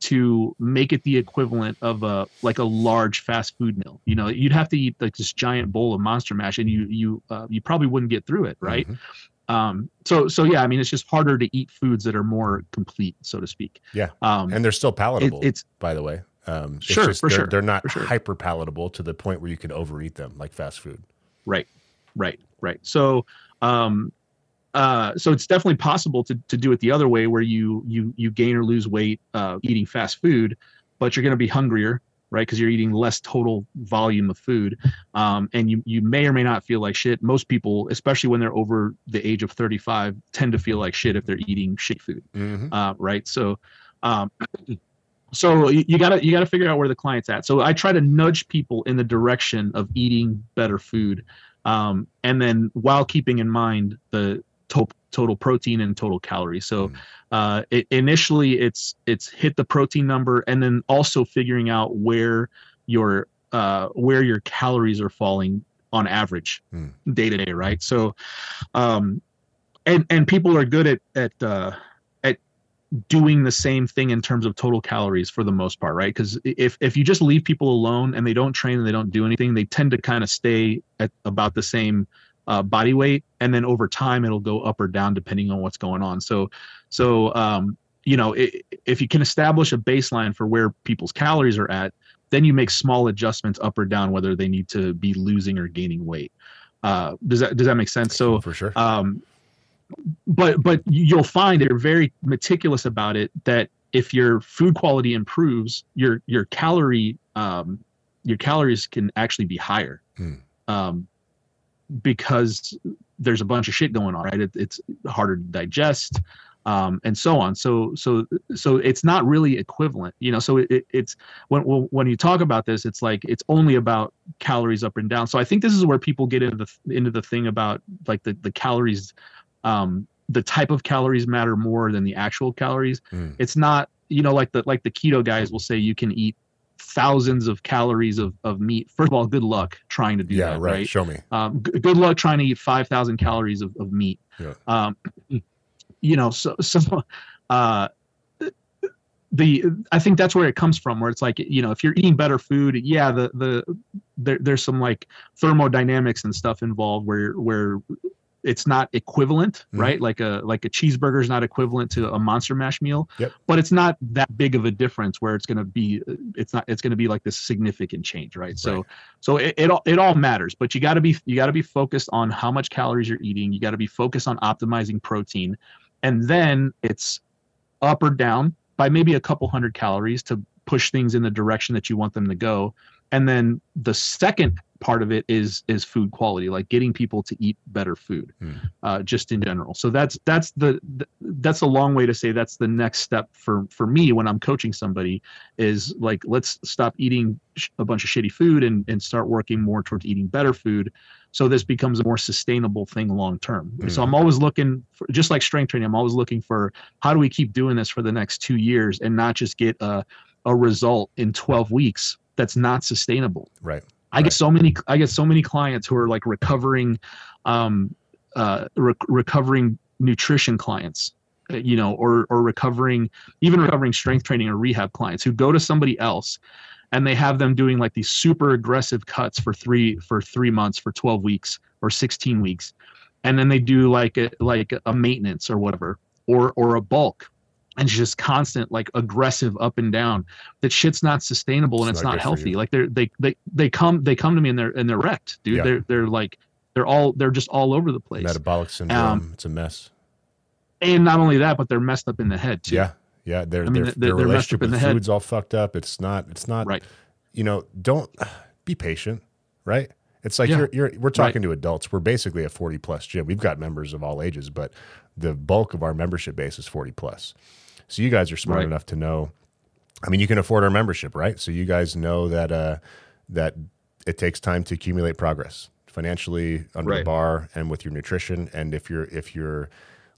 to make it the equivalent of a like a large fast food meal you know you'd have to eat like this giant bowl of monster mash and you you uh, you probably wouldn't get through it right Mhm. um so so yeah i mean it's just harder to eat foods that are more complete so to speak Yeah. um And they're still it, palatable, it's by the way. Um, Sure, just for they're, sure, They're not sure. hyper palatable to the point where you can overeat them like fast food. Right, right, right. So, um, uh, so it's definitely possible to, to do it the other way, where you you you gain or lose weight uh, eating fast food, but you're going to be hungrier, right? Because you're eating less total volume of food, um, and you you may or may not feel like shit. Most people, especially when they're over the age of 35, tend to feel like shit if they're eating shit food Mhm. uh, right? So, um, so you you gotta you gotta figure out where the client's at. So I try to nudge people in the direction of eating better food, um, and then while keeping in mind the to- total protein and total calories. So Mm. uh, it, initially it's it's hit the protein number, and then also figuring out where your uh, where your calories are falling on average Mm. day to day, right? So, um, and and people are good at at uh, at doing the same thing in terms of total calories for the most part, right? Because if if you just leave people alone and they don't train and they don't do anything, they tend to kind of stay at about the same uh, body weight, and then over time it'll go up or down depending on what's going on. So, so um, you know, i if you can establish a baseline for where people's calories are at, then you make small adjustments up or down whether they need to be losing or gaining weight. Uh, does that does that make sense? So for sure. um, but but you'll find they're very meticulous about it that if your food quality improves your your calorie um, your calories can actually be higher Hmm. um, because there's a bunch of shit going on right? It, it's harder to digest um, and so on. So so so it's not really equivalent you know? So it, it, it's when when when you talk about this it's like it's only about calories up and down. So i think this is where people get into the into the thing about like the the calories um the type of calories matter more than the actual calories. Mm. it's not you know like the like the keto guys will say you can eat thousands of calories of, of meat. First of all, good luck trying to do yeah, that. right. Right. Show me. Um, g- good luck trying to eat 5,000 calories of, of meat. Yeah. Um, you know, so, *laughs* so, uh, the I think that's where it comes from. Where it's like you know, if you're eating better food, yeah, the the there, there's some like thermodynamics and stuff involved where where it's not equivalent, Mhm. right? Like a like a cheeseburger is not equivalent to a monster mash meal, Yep. but it's not that big of a difference where it's going to be it's not it's going to be like this significant change, right? So Right. so it, it all it all matters, but you got to be you got to be focused on how much calories you're eating. You got to be focused on optimizing protein, and then it's up or down by maybe a couple hundred calories to push things in the direction that you want them to go. And then the second part of it is is food quality, like getting people to eat better food, Hmm. uh, just in general. So that's that's the that's a long way to say that's the next step for for me when I'm coaching somebody is like let's stop eating sh- a bunch of shitty food and and start working more towards eating better food. So this becomes a more sustainable thing long term. So I'm always looking for just like strength training. I'm always looking for how do we keep doing this for the next two years and not just get a a result in 12 weeks that's not sustainable. Right. I get so many I get so many clients who are like recovering um uh re- recovering nutrition clients uh, you know or or recovering even recovering strength training or rehab clients who go to somebody else and they have them doing like these super aggressive cuts for 3 for 3 months for 12 weeks or 16 weeks. And then they do like a, like a maintenance or whatever or or a bulk it's just constant like aggressive up and down that shit's not sustainable and It's it's, not not, healthy like they're they they they come they come to me and they're and they're wrecked dude Yeah. they're they're like they're all they're just all over the place Metabolic syndrome. Um, it's a mess. and not only that but they're messed up in the head too Yeah. Yeah. Their, I mean, their, they're- they're messed relationship up in with the head. food's all fucked up. It's not, it's not, right you know, don't *sighs* be patient, right? It's like Yeah. you're, you're, we're talking to adults. We're basically a 40 plus gym. We've got members of all ages, but the bulk of our membership base is 40 plus. So you guys are smart Right. enough to know. I mean, you can afford our membership, right? So you guys know that uh, that it takes time to accumulate progress financially under the bar and with your nutrition. And if you're if you're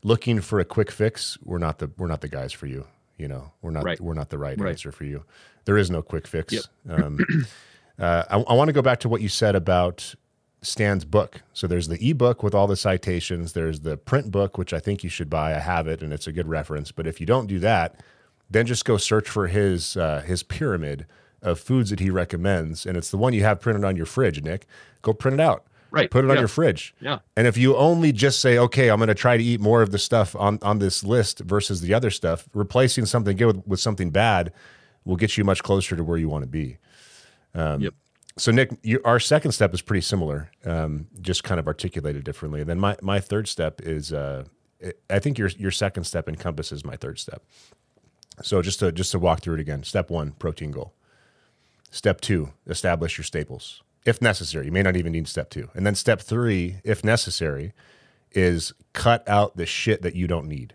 looking for a quick fix, we're not the we're not the guys for you. You know, we're not Right. we're not the right, Right. answer for you. There is no quick fix. Yep. Um, *clears throat* uh, I, I want to go back to what you said about Stan's book. So there's the ebook with all the citations. There's the print book, which I think you should buy. I have it, and it's a good reference. But if you don't do that, then just go search for his uh, his pyramid of foods that he recommends, and it's the one you have printed on your fridge. Nick, go print it out. Right. Put it on your fridge. Yeah. And if you only just say, okay, I'm going to try to eat more of the stuff on, on this list versus the other stuff, replacing something good with, with something bad will get you much closer to where you want to be. Um, Yep. So, Nick, you, our second step is pretty similar, um, just kind of articulated differently. And then my, my third step is, uh, I think your your second step encompasses my third step. So just to just to walk through it again. Step one, protein goal. Step two, establish your staples. If necessary, you may not even need step two. And then step three, if necessary, is cut out the shit that you don't need.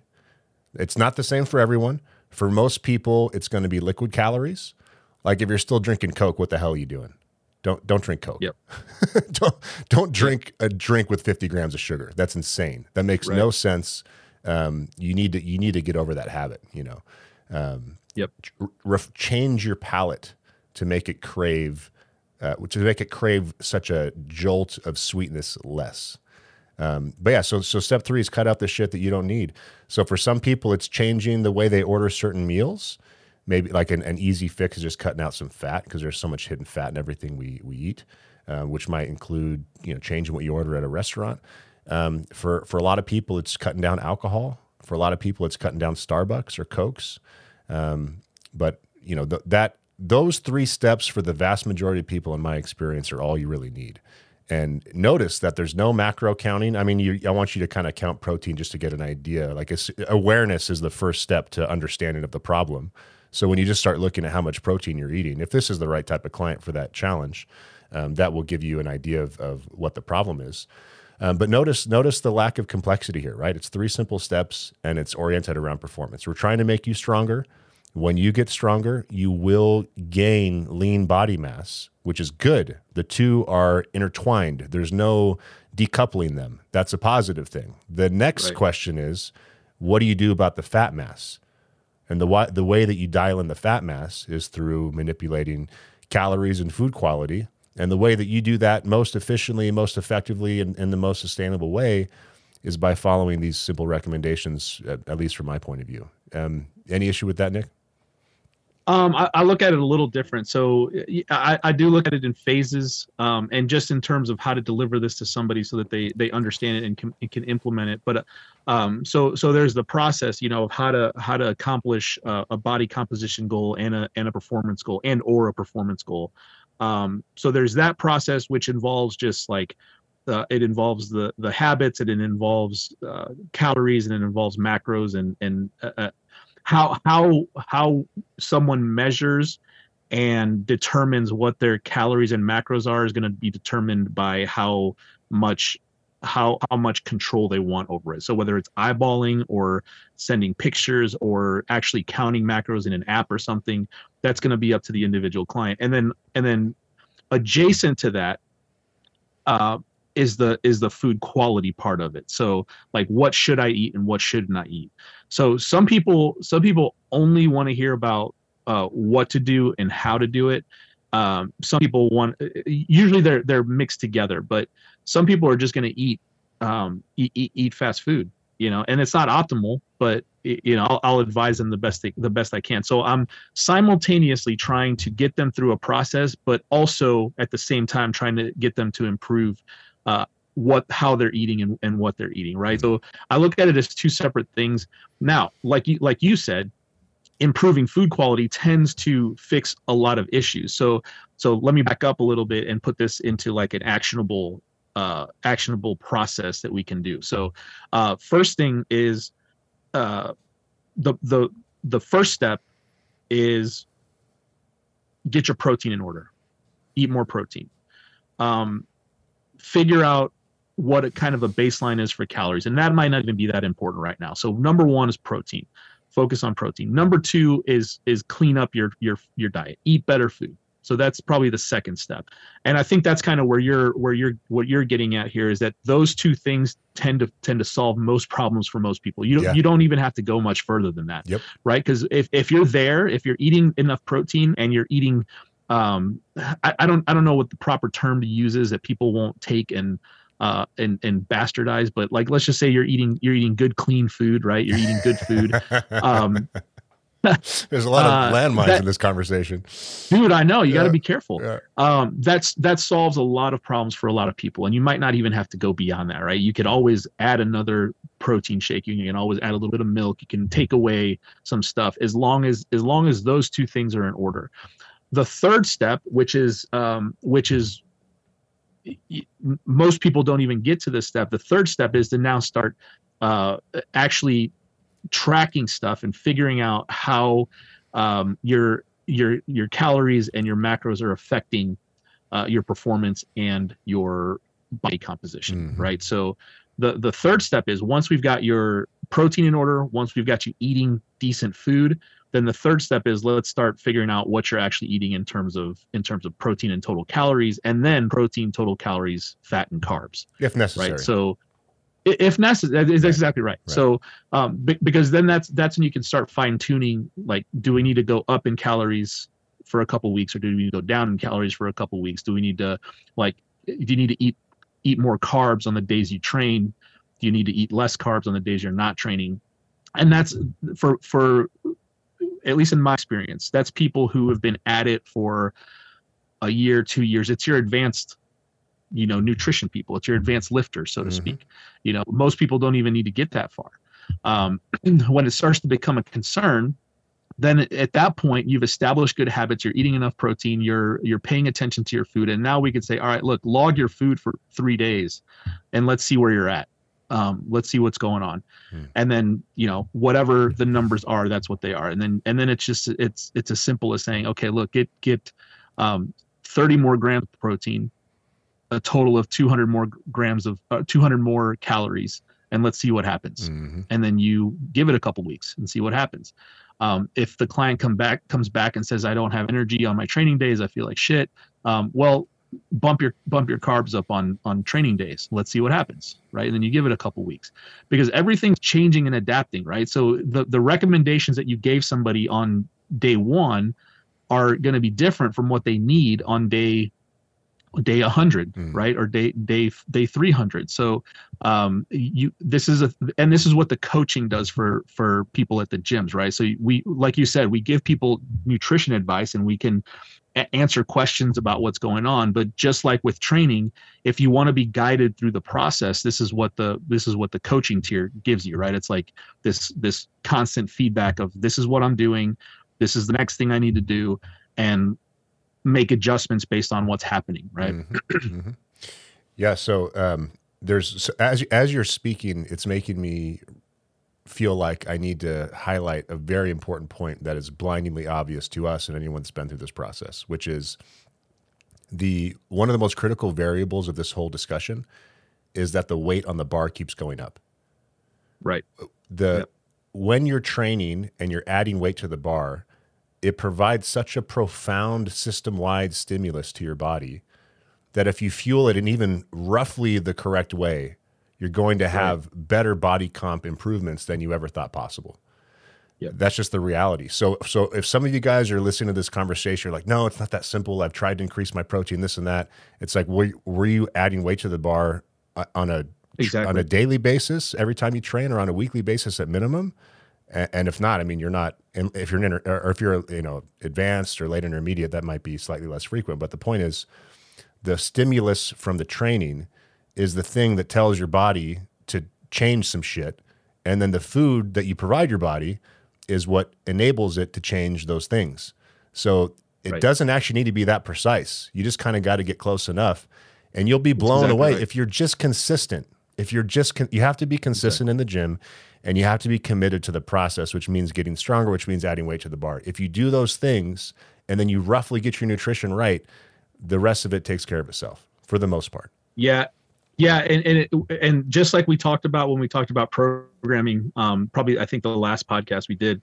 It's not the same for everyone. For most people, it's going to be liquid calories. Like if you're still drinking Coke, what the hell are you doing? Don't don't drink Coke. Yep. *laughs* don't don't drink a drink with 50 grams of sugar. That's insane. That makes no sense. Um, you need to you need to get over that habit. You know, um, Yep. ref- change your palate to make it crave, uh, to make it crave such a jolt of sweetness less. Um, but yeah, so so step three is cut out the shit that you don't need. So for some people, it's changing the way they order certain meals. Maybe like an, an easy fix is just cutting out some fat because there's so much hidden fat in everything we we eat, uh, which might include you know changing what you order at a restaurant. Um, for for a lot of people, it's cutting down alcohol. For a lot of people, it's cutting down Starbucks or Cokes. Um, but you know th- that those three steps for the vast majority of people, in my experience, are all you really need. And notice that there's no macro counting. I mean, you, I want you to kind of count protein just to get an idea. Like awareness is the first step to understanding of the problem. So when you just start looking at how much protein you're eating, if this is the right type of client for that challenge, um, that will give you an idea of, of what the problem is. Um, but notice notice the lack of complexity here, right? It's three simple steps and it's oriented around performance. We're trying to make you stronger. When you get stronger, you will gain lean body mass, which is good. The two are intertwined. There's no decoupling them. That's a positive thing. The next Right. question is, what do you do about the fat mass? And the the way that you dial in the fat mass is through manipulating calories and food quality. And the way that you do that most efficiently, most effectively, and in the most sustainable way is by following these simple recommendations, at, at least from my point of view. Um, any issue with that, Nick? Um, I, I, look at it a little different. So I, I do look at it in phases, um, and just in terms of how to deliver this to somebody so that they they understand it and can, and can implement it. But um, so so there's the process, you know, of how to how to accomplish uh, a body composition goal and a and a performance goal and or a performance goal. Um, so there's that process which involves just like uh, it involves the the habits, and it involves uh, calories, and it involves macros, and and uh, uh how how how someone measures and determines what their calories and macros are is going to be determined by how much how how much control they want over it. So whether it's eyeballing or sending pictures or actually counting macros in an app or something, that's going to be up to the individual client. And then and then adjacent to that uh, is the is the food quality part of it. So like what should I eat and what should not I eat. So some people some people only want to hear about uh, what to do and how to do it. Um, some people want usually they're they're mixed together, but some people are just going to eat, um, eat, eat eat fast food, you know, and it's not optimal, but you know I'll, I'll advise them the best the best I can. So I'm simultaneously trying to get them through a process, but also at the same time trying to get them to improve uh, what how they're eating and, and what they're eating right so i look at it as two separate things now like you like you said improving food quality tends to fix a lot of issues. So so let me back up a little bit and put this into like an actionable uh, actionable process that we can do. So uh, first thing is uh, the the the first step is get your protein in order. Eat more protein. Um, figure out what a kind of a baseline is for calories and that might not even be that important right now. So number one is protein focus on protein. Number two is is clean up your your your diet. Eat better food. So that's probably the second step. And i think that's kind of where you're where you're what you're getting at here is that those two things tend to tend to solve most problems for most people. You don't yeah. you don't even have to go much further than that. Yep. right? Because if, if you're there if you're eating enough protein and you're eating um I, I don't i don't know what the proper term to use is that people won't take and uh, and and bastardize, but like let's just say you're eating you're eating good clean food, right? You're eating good food. Um, *laughs* *laughs* There's a lot of uh, landmines that, in this conversation, dude. I know you yeah, got to be careful. Yeah. Um, that's that solves a lot of problems for a lot of people, and you might not even have to go beyond that, right? You could always add another protein shake. You can always add a little bit of milk. You can take away some stuff as long as as long as those two things are in order. The third step, which is um, which is most people don't even get to this step. The third step is to now start uh, actually tracking stuff and figuring out how um, your your your calories and your macros are affecting uh, your performance and your body composition. Mm-hmm. Right. So the the third step is once we've got your protein in order, once we've got you eating decent food, then the third step is let's start figuring out what you're actually eating in terms of in terms of protein and total calories and then protein total calories fat and carbs. If necessary. Right so if necessary is exactly right, right. so um, because then that's that's when you can start fine tuning like do we need to go up in calories for a couple weeks or do we need to go down in calories for a couple weeks? Do we need to like do you need to eat eat more carbs on the days you train? Do you need to eat less carbs on the days you're not training? And that's for for at least in my experience, that's people who have been at it for a year, two years. It's your advanced, you know, nutrition people. It's your advanced lifters, so to mm-hmm. speak. You know, most people don't even need to get that far. Um, *clears throat* when it starts to become a concern, then at that point you've established good habits. You're eating enough protein. You're you're paying attention to your food, and now we could say, all right, look, log your food for three days, and let's see where you're at um, let's see what's going on. Hmm. and then you know whatever the numbers are that's what they are. And then and then it's just it's it's as simple as saying okay look get get um, 30 more grams of protein a total of 200 more grams of uh, 200 more calories and let's see what happens. Mm-hmm. and then you give it a couple weeks and see what happens. Um, if the client come back comes back and says i don't have energy on my training days. I feel like shit um, well bump your bump your carbs up on on training days. Let's see what happens right? And then you give it a couple weeks because everything's changing and adapting right? So the the recommendations that you gave somebody on day one are going to be different from what they need on day day 100 mm. right? Or day day day 300 so um you this is a and this is what the coaching does for for people at the gyms right? So we like you said we give people nutrition advice and we can answer questions about what's going on but just like with training if you want to be guided through the process this is what the this is what the coaching tier gives you right it's like this this constant feedback of this is what i'm doing this is the next thing i need to do and make adjustments based on what's happening, right? Mm-hmm. mm-hmm. Yeah. So um, there's so as as you're speaking, it's making me feel like I need to highlight a very important point that is blindingly obvious to us and anyone that's been through this process, which is the one of the most critical variables of this whole discussion is that the weight on the bar keeps going up. Right. The yep. when you're training and you're adding weight to the bar, it provides such a profound system wide stimulus to your body that if you fuel it in even roughly the correct way, you're going to have right. better body comp improvements than you ever thought possible. Yeah, That's just the reality. So, so if some of you guys are listening to this conversation, you're like, no, it's not that simple. I've tried to increase my protein, this and that. It's like, were, were you adding weight to the bar uh, on a exactly. on a daily basis every time you train, or on a weekly basis at minimum? And if not, I mean, you're not. If you're an inter, or if you're you know advanced or late intermediate, that might be slightly less frequent. But the point is, the stimulus from the training is the thing that tells your body to change some shit, and then the food that you provide your body is what enables it to change those things. So it right. doesn't actually need to be that precise. You just kind of got to get close enough, and you'll be blown exactly away right. if you're just consistent. If you're just con- you have to be consistent in the gym and you have to be committed to the process, which means getting stronger, which means adding weight to the bar. If you do those things and then you roughly get your nutrition right, the rest of it takes care of itself for the most part. Yeah. Yeah, and and, it, and just like we talked about when we talked about programming, um, probably I think the last podcast we did,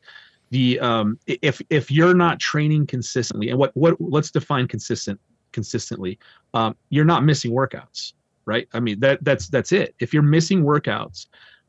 the um, if if you're not training consistently, and what what let's define consistent consistently, um, you're not missing workouts, right? I mean that that's that's it. If you're missing workouts,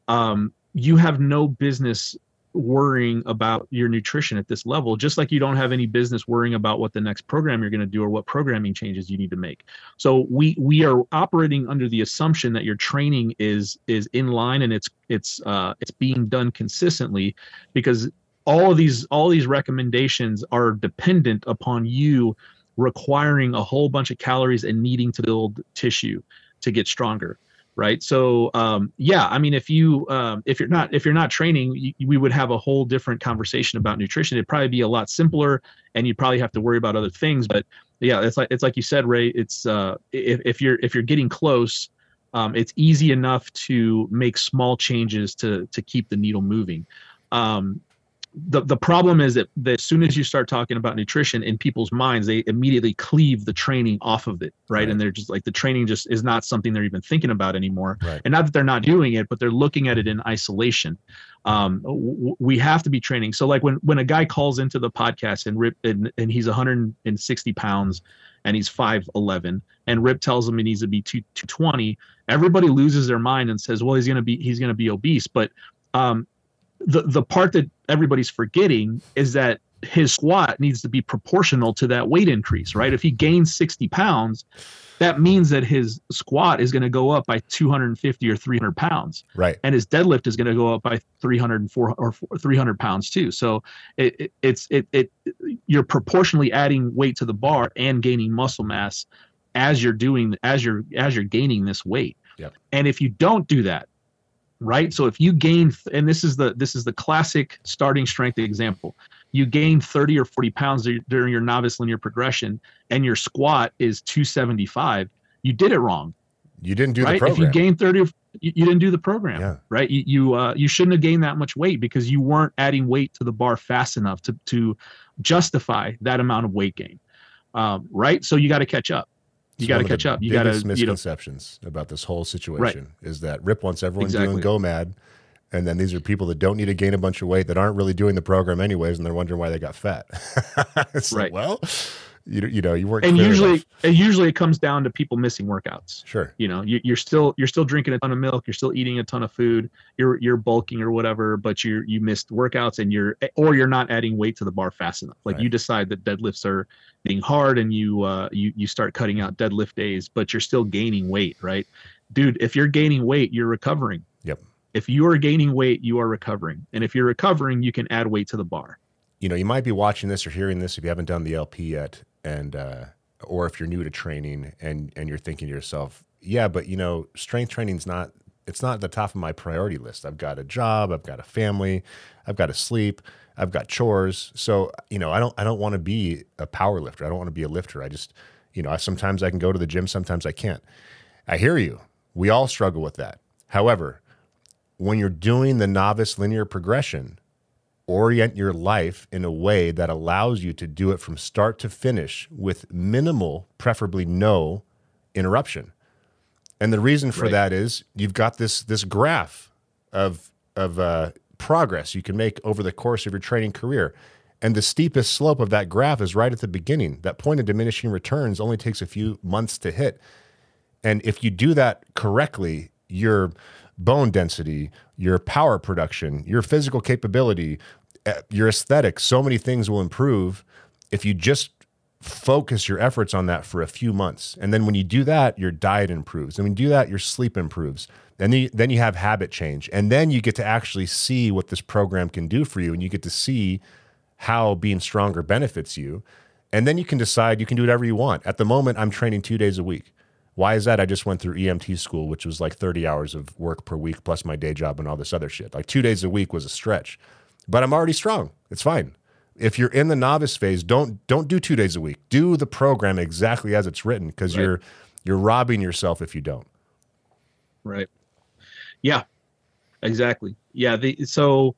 um, you have no business worrying about your nutrition at this level just like you don't have any business worrying about what the next program you're going to do or what programming changes you need to make. So we we are operating under the assumption that your training is is in line and it's it's uh it's being done consistently because all of these all these recommendations are dependent upon you requiring a whole bunch of calories and needing to build tissue to get stronger right? So um, yeah i mean if you um, if you're not if you're not training you, we would have a whole different conversation about nutrition. It'd probably be a lot simpler and you'd probably have to worry about other things. But yeah it's like it's like you said ray it's uh, if, if you're if you're getting close um, it's easy enough to make small changes to to keep the needle moving. Um, the the problem is that, that as soon as you start talking about nutrition in people's minds they immediately cleave the training off of it right, right. and they're just like the training just is not something they're even thinking about anymore. Right. and not that they're not doing it but they're looking at it in isolation. Um, w- we have to be training. So like when when a guy calls into the podcast and rip and, and he's 160 pounds and he's 5'11 and rip tells him he needs to be 2, 220 everybody loses their mind and says well he's going to be he's going to be obese. But um, the the part that everybody's forgetting is that his squat needs to be proportional to that weight increase, right? If he gains 60 pounds, that means that his squat is going to go up by 250 or 300 pounds. Right. And his deadlift is going to go up by 300 or 300 pounds too. So it, it, it's, it, it, you're proportionally adding weight to the bar and gaining muscle mass as you're doing, as you're, as you're gaining this weight. Yep. And if you don't do that, right? So if you gain and this is the this is the classic starting strength example. You gain 30 or 40 pounds during your novice linear progression and your squat is 275 you did it wrong. You didn't do right? the program if you gain 30 you, you didn't do the program yeah. right? You you, uh, you shouldn't have gained that much weight because you weren't adding weight to the bar fast enough to to justify that amount of weight gain um, right? So you got to catch up you got to catch up. You got to misconceptions you know, about this whole situation right. is that Rip wants everyone exactly. doing GOMAD, and then these are people that don't need to gain a bunch of weight that aren't really doing the program anyways, and they're wondering why they got fat. *laughs* it's right. Like, well, you you know you weren't. and usually enough. and usually it comes down to people missing workouts sure. you know you, you're still you're still drinking a ton of milk you're still eating a ton of food you're you're bulking or whatever but you you missed workouts and you're or you're not adding weight to the bar fast enough like Right. you decide that deadlifts are being hard and you uh you you start cutting out deadlift days but you're still gaining weight right dude if you're gaining weight you're recovering Yep. if you are gaining weight you are recovering and if you're recovering you can add weight to the bar you know, you might be watching this or hearing this if you haven't done the LP yet, and uh, or if you're new to training and and you're thinking to yourself, yeah, but you know, strength training's not it's not the top of my priority list. I've got a job, I've got a family, I've got to sleep, I've got chores. So you know, I don't I don't want to be a power lifter. I don't want to be a lifter. I just you know, I, sometimes I can go to the gym, sometimes I can't. I hear you. We all struggle with that. However, when you're doing the novice linear progression, orient your life in a way that allows you to do it from start to finish with minimal, preferably no interruption. And the reason for Right. that is you've got this this graph of of uh, progress you can make over the course of your training career. And the steepest slope of that graph is right at the beginning. That point of diminishing returns only takes a few months to hit. And if you do that correctly, your bone density, your power production, your physical capability, uh, your aesthetics, so many things will improve if you just focus your efforts on that for a few months. And then when you do that, your diet improves. And when you do that, your sleep improves. And then you, then you have habit change. And then you get to actually see what this program can do for you. And you get to see how being stronger benefits you. And then you can decide you can do whatever you want. At the moment, I'm training two days a week. Why is that? I just went through EMT school, which was like 30 hours of work per week plus my day job and all this other shit. Like two days a week was a stretch, but I'm already strong. It's fine. If you're in the novice phase, don't don't do two days a week. Do the program exactly as it's written because Right. you're you're robbing yourself if you don't. Right. Yeah. Exactly. Yeah. The so,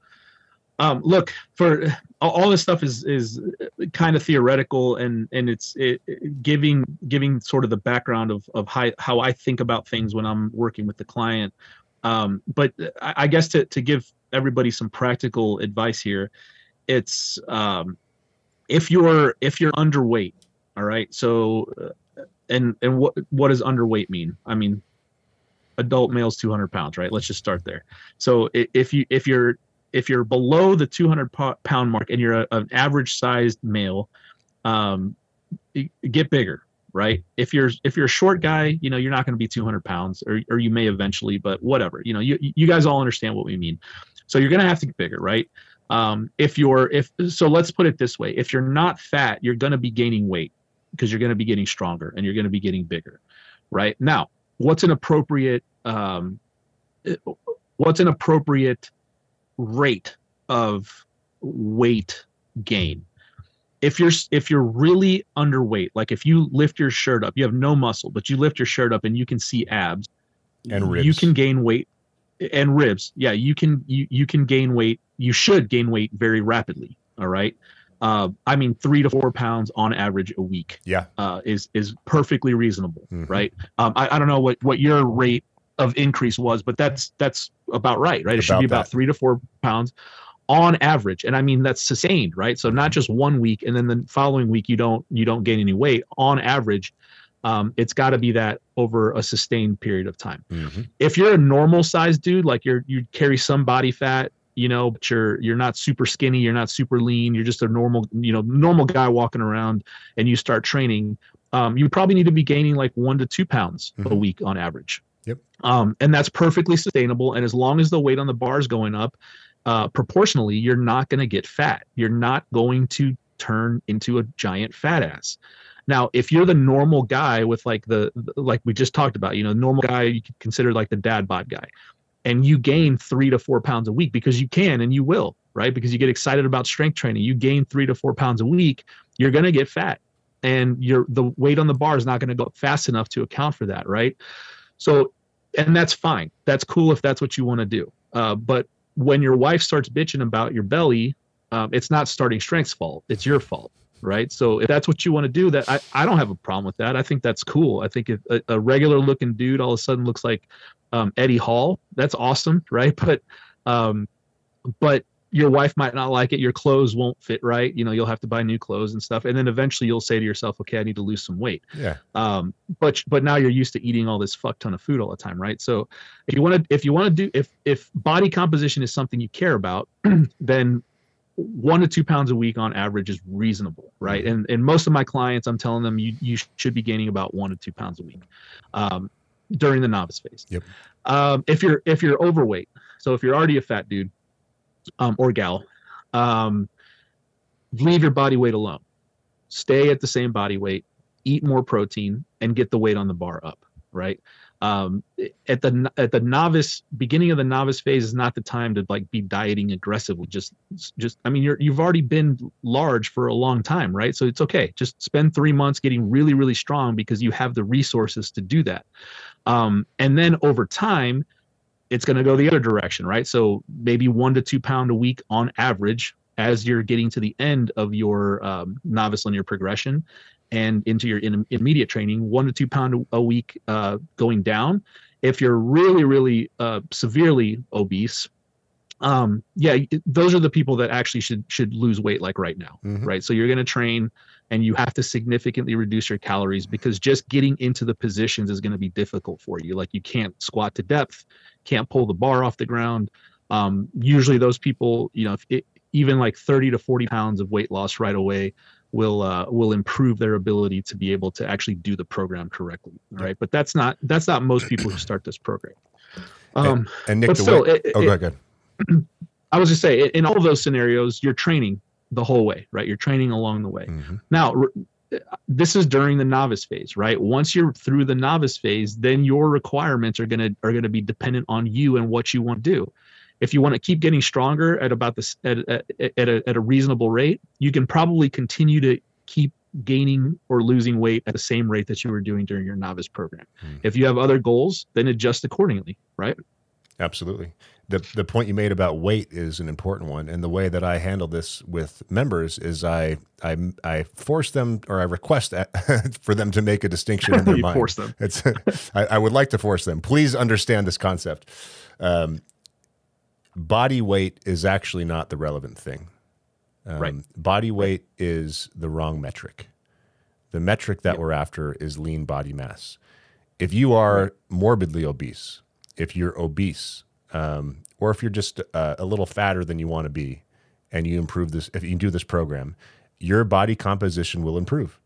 um, look for all, this stuff is is kind of theoretical and and it's it, it- giving giving sort of the background of of how how I think about things when I'm working with the client. Um, but I, I guess to to give everybody some practical advice here, it's um, if you're if you're underweight, all right. So, uh, and and what what does underweight mean? I mean, adult males 200 pounds right let's just start there so if you if you're if you're below the 200 pound mark and you're a, an average sized male um get bigger right? If you're if you're a short guy you know you're not going to be 200 pounds or, or you may eventually but whatever you know you you guys all understand what we mean. So you're going to have to get bigger right? Um if you're if so let's put it this way. If you're not fat you're going to be gaining weight because you're going to be getting stronger and you're going to be getting bigger right? Now what's an appropriate um, what's an appropriate rate of weight gain if you're if you're really underweight like if you lift your shirt up you have no muscle but you lift your shirt up and you can see abs And ribs. you can gain weight and ribs yeah you can you, you can gain weight you should gain weight very rapidly all right uh, i mean three to four pounds on average a week Yeah. uh, is is perfectly reasonable, Mhm. right? Um, I, I don't know what what your rate of increase was, but that's that's about right, right? It should About be about that. three to four pounds on average, and I mean that's sustained, right? So not just one week and then the following week you don't you don't gain any weight. On average, um, it's got to be that over a sustained period of time Mhm. if you're a normal sized dude, like you're you carry some body fat, you know, but you're you're not super skinny, you're not super lean, you're just a normal, you know, normal guy walking around, and you start training, um, you probably need to be gaining like one to two pounds a Mhm. week on average. Yep. Um, and that's perfectly sustainable. And as long as the weight on the bar is going up, uh, proportionally, you're not going to get fat. You're not going to turn into a giant fat ass. Now, if you're the normal guy with like the like we just talked about, you know, normal guy you could consider like the dad bod guy, and you gain three to four pounds a week because you can and you will, right? Because you get excited about strength training, you gain three to four pounds a week, you're gonna get fat, and your the weight on the bar is not gonna go fast enough to account for that, right? So, and that's fine. That's cool if that's what you want to do. Uh, but when your wife starts bitching about your belly, um, it's not starting strength's fault. It's your fault, right? So if that's what you want to do, that I, I don't have a problem with that. I think that's cool. I think if a, a regular looking dude all of a sudden looks like um, Eddie Hall, that's awesome, right? *laughs* But um, but your wife might not like it your clothes won't fit right you know you'll have to buy new clothes and stuff. And then eventually you'll say to yourself okay i need to lose some weight. Yeah. um but but now you're used to eating all this fuck ton of food all the time right? So if you want to if you want to do if if body composition is something you care about *clears throat* then one to two pounds a week on average is reasonable right? And and most of my clients i'm telling them you you should be gaining about one to two pounds a week um during the novice phase. Yep. um if you're if you're overweight so if you're already a fat dude um, or gal, um, leave your body weight alone. Stay at the same body weight, eat more protein, and get the weight on the bar up. Right. Um, at the at the novice beginning of the novice phase is not the time to like be dieting aggressively. Just just I mean you're you've already been large for a long time, right? So it's okay. Just spend three months getting really really strong because you have the resources to do that. Um, and then over time, it's going to go the other direction, right? So maybe one to two pound a week on average as you're getting to the end of your um, novice linear progression and into your in, immediate training, one to two pound a week uh, going down. If you're really, really uh, severely obese, um, yeah, those are the people that actually should should lose weight like right now, Mhm. right? So you're going to train and you have to significantly reduce your calories because just getting into the positions is going to be difficult for you. Like you can't squat to depth, can't pull the bar off the ground. Um, usually, those people, you know, if it, even like 30 to 40 pounds of weight loss right away will uh, will improve their ability to be able to actually do the program correctly. Right, but that's not that's not most people who start this program. Um, And Nick, but still, way, it- oh, it- go ahead. *clears throat* I was just say in- all of those scenarios, you're training the whole way, right? You're training along the way. Mhm. Now, this is during the novice phase, right? Once you're through the novice phase, then your requirements are gonna are gonna be dependent on you and what you want to do. If you want to keep getting stronger at about this at, at, at, a, at a reasonable rate, you can probably continue to keep gaining or losing weight at the same rate that you were doing during your novice program. Hmm. If you have other goals, then adjust accordingly, right? Absolutely. The the point you made about weight is an important one, and the way that I handle this with members is I I I force them or I request *laughs* for them to make a distinction in their *laughs* You mind. force them. It's *laughs* I, I would like to force them. Please understand this concept. Um, body weight is actually not the relevant thing. Um, Right. Body weight is the wrong metric. The metric that we're after is lean body mass. If you are morbidly obese, if you're obese, um, or if you're just uh, a little fatter than you want to be, and you improve this, if you do this program, your body composition will improve.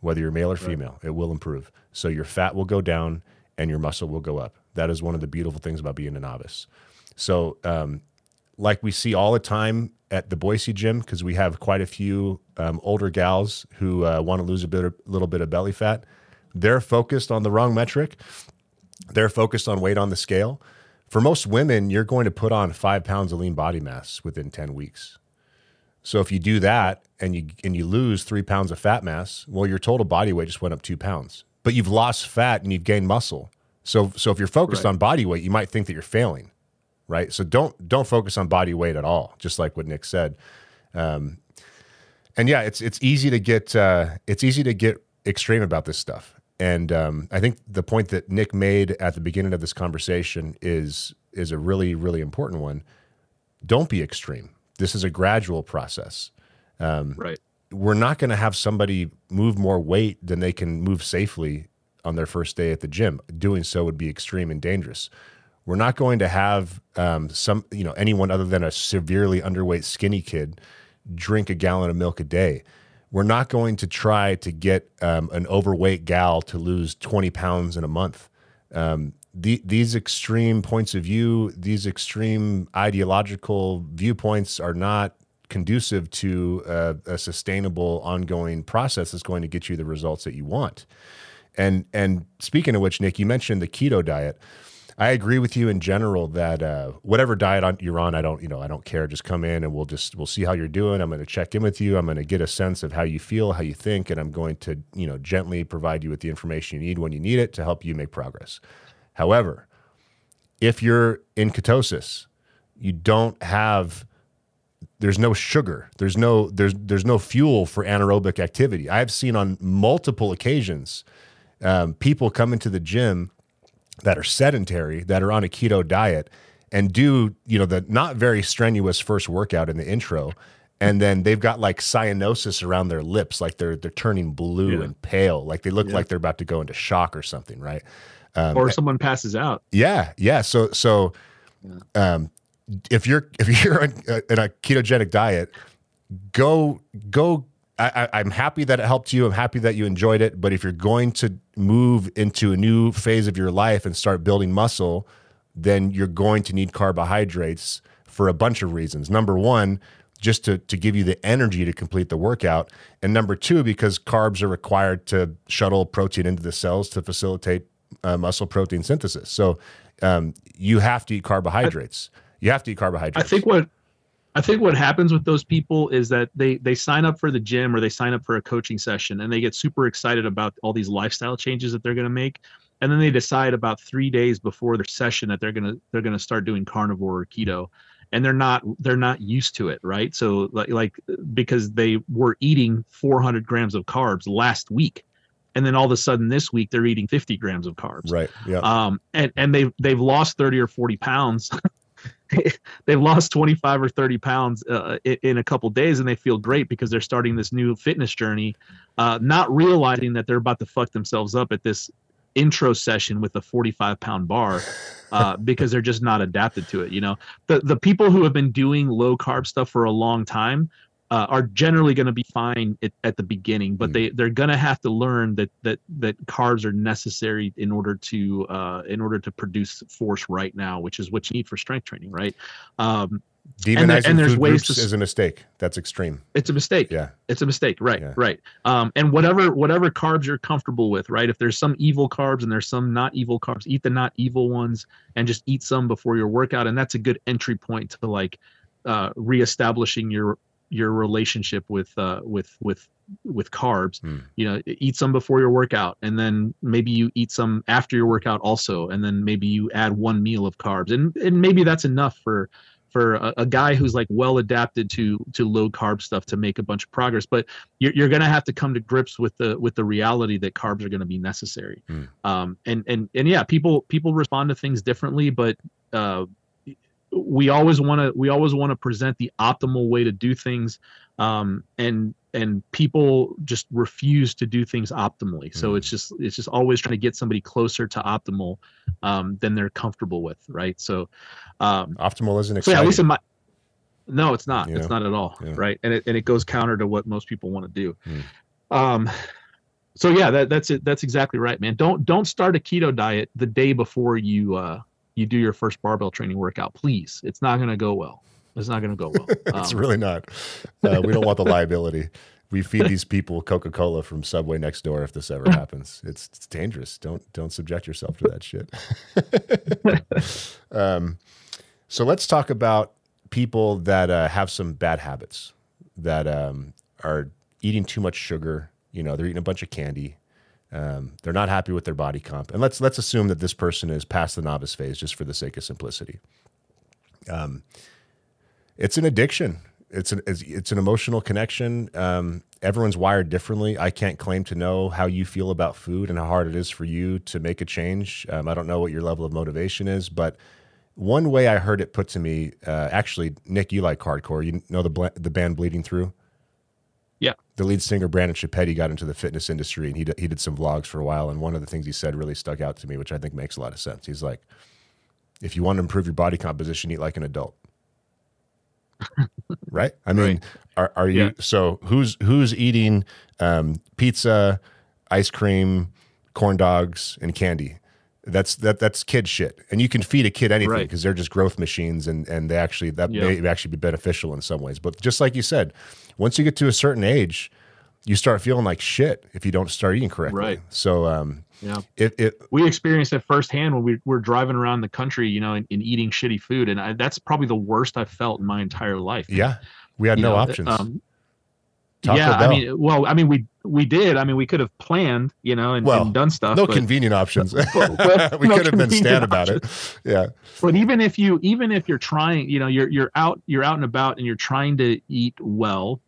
Whether you're male or female, it will improve. So your fat will go down and your muscle will go up. That is one of the beautiful things about being a novice. So, um, like we see all the time at the Boise gym, because we have quite a few um, older gals who uh, want to lose a bit, a little bit of belly fat. They're focused on the wrong metric. They're focused on weight on the scale. For most women, you're going to put on five pounds of lean body mass within 10 weeks. So if you do that and you and you lose three pounds of fat mass, well, your total body weight just went up two pounds. But you've lost fat and you've gained muscle. So so if you're focused Right. on body weight, you might think that you're failing, right? So don't don't focus on body weight at all. Just like what Nick said. Um, and yeah, it's it's easy to get uh, it's easy to get extreme about this stuff. And um, I think the point that Nick made at the beginning of this conversation is is a really really important one. Don't be extreme. This is a gradual process. Right. We're not going to have somebody move more weight than they can move safely on their first day at the gym. Doing so would be extreme and dangerous. We're not going to have um, some, you know, anyone other than a severely underweight skinny kid drink a gallon of milk a day. We're not going to try to get um, an overweight gal to lose 20 pounds in a month. Um, the, these extreme points of view, these extreme ideological viewpoints are not conducive to a, a sustainable, ongoing process that's going to get you the results that you want. And and speaking of which, Nick, you mentioned the keto diet. I agree with you in general that uh, whatever diet you're on, I don't, you know, I don't care. Just come in and we'll just we'll see how you're doing. I'm going to check in with you. I'm going to get a sense of how you feel, how you think, and I'm going to, you know, gently provide you with the information you need when you need it to help you make progress. However, if you're in ketosis, you don't have there's no sugar there's no there's there's no fuel for anaerobic activity i've seen on multiple occasions um, people come into the gym that are sedentary that are on a keto diet and do you know the not very strenuous first workout in the intro and then they've got like cyanosis around their lips like they're they're turning blue Yeah. and pale like they look Yeah. like they're about to go into shock or something right um, or someone passes out. yeah yeah so so um if you're *laughs* if you're in a, in a ketogenic diet go go I, I, I'm happy that it helped you. I'm happy that you enjoyed it. But if you're going to move into a new phase of your life and start building muscle, then you're going to need carbohydrates for a bunch of reasons. Number one, just to, to give you the energy to complete the workout. And number two, because carbs are required to shuttle protein into the cells to facilitate uh, muscle protein synthesis. So um, you have to eat carbohydrates. you have to eat carbohydrates. I think what I think what happens with those people is that they they sign up for the gym or they sign up for a coaching session and they get super excited about all these lifestyle changes that they're going to make and then they decide about 3 days before their session that they're going to they're going to start doing carnivore or keto and they're not they're not used to it right so like like because they were eating 400 grams of carbs last week and then all of a sudden this week they're eating 50 grams of carbs right. Yeah. um, and and they've they've lost thirty or forty pounds. *laughs* *laughs* they've lost twenty five or thirty pounds uh, in, a couple days, and they feel great because they're starting this new fitness journey, uh, not realizing that they're about to fuck themselves up at this intro session with a forty five pound bar. Uh, *laughs* because they're just not adapted to it. You know, the the people who have been doing low carb stuff for a long time uh, are generally going to be fine at, at the beginning, but Mm. they they're going to have to learn that that that carbs are necessary in order to uh, in order to produce force right now, which is what you need for strength training, right? Um, Demonizing and there's food ways groups to is a mistake. That's extreme. it's a mistake. Yeah. It's a mistake, right? Yeah. Right. Um, and whatever whatever carbs you're comfortable with, right? If there's some evil carbs and there's some not evil carbs, eat the not evil ones and just eat some before your workout, and that's a good entry point to like uh, reestablishing your your relationship with uh, with with with carbs. Hmm. You know, eat some before your workout, and then maybe you eat some after your workout also, and then maybe you add one meal of carbs, and and maybe that's enough for for a, a guy who's like well adapted to to low carb stuff to make a bunch of progress but you're, you're going to have to come to grips with the with the reality that carbs are going to be necessary Hmm. um and and and yeah people people respond to things differently but uh we always want to we always want to present the optimal way to do things um and and people just refuse to do things optimally so Mm. it's just it's just always trying to get somebody closer to optimal um than they're comfortable with right so um Optimal isn't so yeah, exciting. at least in my no, it's not. You It's not at all. Yeah. Right, and it and it goes counter to what most people want to do. Hmm. Um, so yeah, that that's it. That's exactly right, man. Don't don't start a keto diet the day before you uh you do your first barbell training workout. Please, it's not going to go well. It's not going to go well. *laughs* it's Um, really not. Uh, we don't want the liability. We feed these people Coca Cola from Subway next door if this ever happens. It's, it's dangerous. Don't don't subject yourself to that shit. *laughs* um, so let's talk about people that uh, have some bad habits that um, are eating too much sugar. You know, they're eating a bunch of candy. Um, they're not happy with their body comp, and let's let's assume that this person is past the novice phase, just for the sake of simplicity. Um, it's an addiction. It's an it's, it's an emotional connection. Um, everyone's wired differently. I can't claim to know how you feel about food and how hard it is for you to make a change. Um, I don't know what your level of motivation is, but one way I heard it put to me, uh, actually, Nick, you like hardcore. You know the bla- the band Bleeding Through. Yeah. The lead singer Brandon Chapetti got into the fitness industry, and he d- he did some vlogs for a while. And one of the things he said really stuck out to me, which I think makes a lot of sense. He's like, if you want to improve your body composition, eat like an adult. *laughs* right? I mean, Right. are, are you Yeah. so who's who's eating um, pizza, ice cream, corn dogs, and candy? That's that that's kid shit, and you can feed a kid anything Right. because they're just growth machines, and and they actually that Yeah. may actually be beneficial in some ways. But just like you said, once you get to a certain age, you start feeling like shit if you don't start eating correctly. Right. So um, Yeah. it it we experienced it firsthand when we were driving around the country, you know, and, and eating shitty food, and I, that's probably the worst I've felt in my entire life. yeah, we had You no know, options. Um, yeah, I mean, well, I mean, we we did. I mean, we could have planned, you know, and, Well, and done stuff. no but, convenient options. *laughs* but *laughs* we no could have been stand about it. *laughs* Yeah. but even if you even if you're trying, you know, you're you're out you're out and about and you're trying to eat well,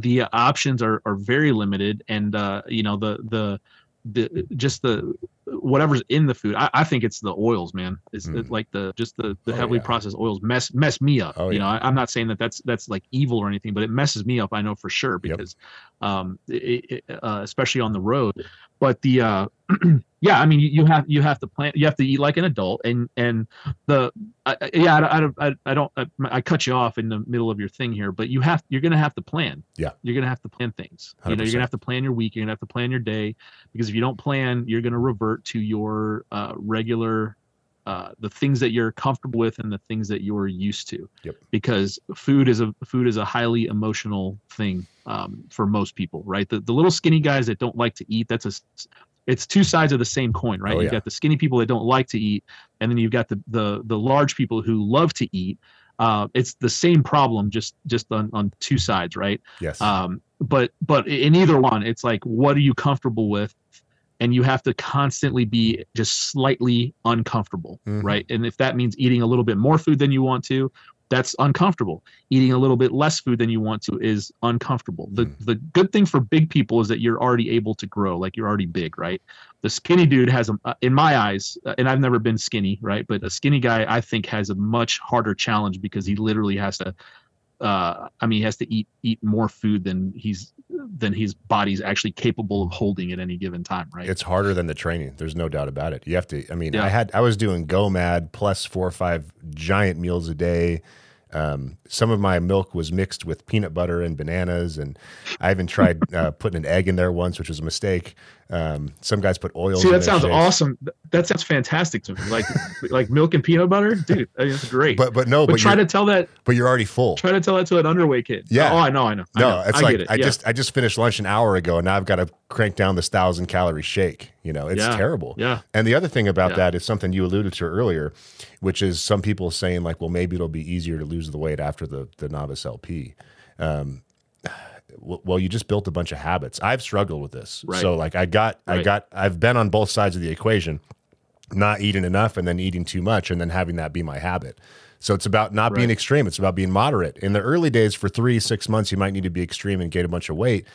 the options are are very limited, and uh, you know the the the just the whatever's in the food. I, I think it's the oils, man. It's Mm. like the just the, the Oh, heavily yeah. processed oils mess mess me up. Oh, you yeah. know, I, I'm not saying that that's that's like evil or anything, but it messes me up. I know for sure because, um, it, it, uh, especially on the road. But the uh, *clears throat* yeah, I mean, you, you have you have to plan. You have to eat like an adult, and and the I, I- yeah, I, don't- I, I don't I, I cut you off in the middle of your thing here, but you have you're gonna have to plan. Yeah. you're gonna have to plan things. You know, you're gonna have to plan your week. You're gonna have to plan your day because if you don't plan, you're gonna revert to your uh, regular. Uh, the things that you're comfortable with and the things that you're used to Yep. because food is a food is a highly emotional thing um, for most people right the, the little skinny guys that don't like to eat that's a it's two sides of the same coin right Oh, you've got the skinny people that don't like to eat and then you've got the the, the large people who love to eat uh, it's the same problem just just on, on two sides right Yes. um, but but in either one it's like what are you comfortable with and you have to constantly be just slightly uncomfortable Mhm. right? And if that means eating a little bit more food than you want to that's uncomfortable. Eating a little bit less food than you want to is uncomfortable. The Mm. the good thing for big people is that you're already able to grow like you're already big right? The skinny dude has a uh, in my eyes uh, and i've never been skinny right? But a skinny guy i think has a much harder challenge because he literally has to uh, I mean, he has to eat eat more food than he's than his body's actually capable of holding at any given time, right? It's harder than the training. There's no doubt about it. You have to. I mean, Yeah. I had I was doing GoMad plus four or five giant meals a day. Um, some of my milk was mixed with peanut butter and bananas, and I even tried *laughs* uh, putting an egg in there once, which was a mistake. Um, some guys put oil. See, that sounds shakes. awesome. That sounds fantastic to me. Like *laughs* like milk and peanut butter, dude. I mean, it's great. But but no, but but, try to tell that but you're already full. try to tell that to an underweight kid. Yeah. Oh, I know, I know. I No, know. it's I like get it. I yeah. just I just finished lunch an hour ago, and now I've got to crank down this thousand calorie shake. You know, it's Yeah. terrible. yeah. And the other thing about Yeah. that is something you alluded to earlier, which is some people saying like, well, maybe it'll be easier to lose the weight after the the novice LP. Um, well, you just built a bunch of habits. I've struggled with this, Right. so like I got I got I've been on both sides of the equation, not eating enough and then eating too much and then having that be my habit. So it's about not being extreme. It's about being moderate. In the early days, for three six months, you might need to be extreme and gain a bunch of weight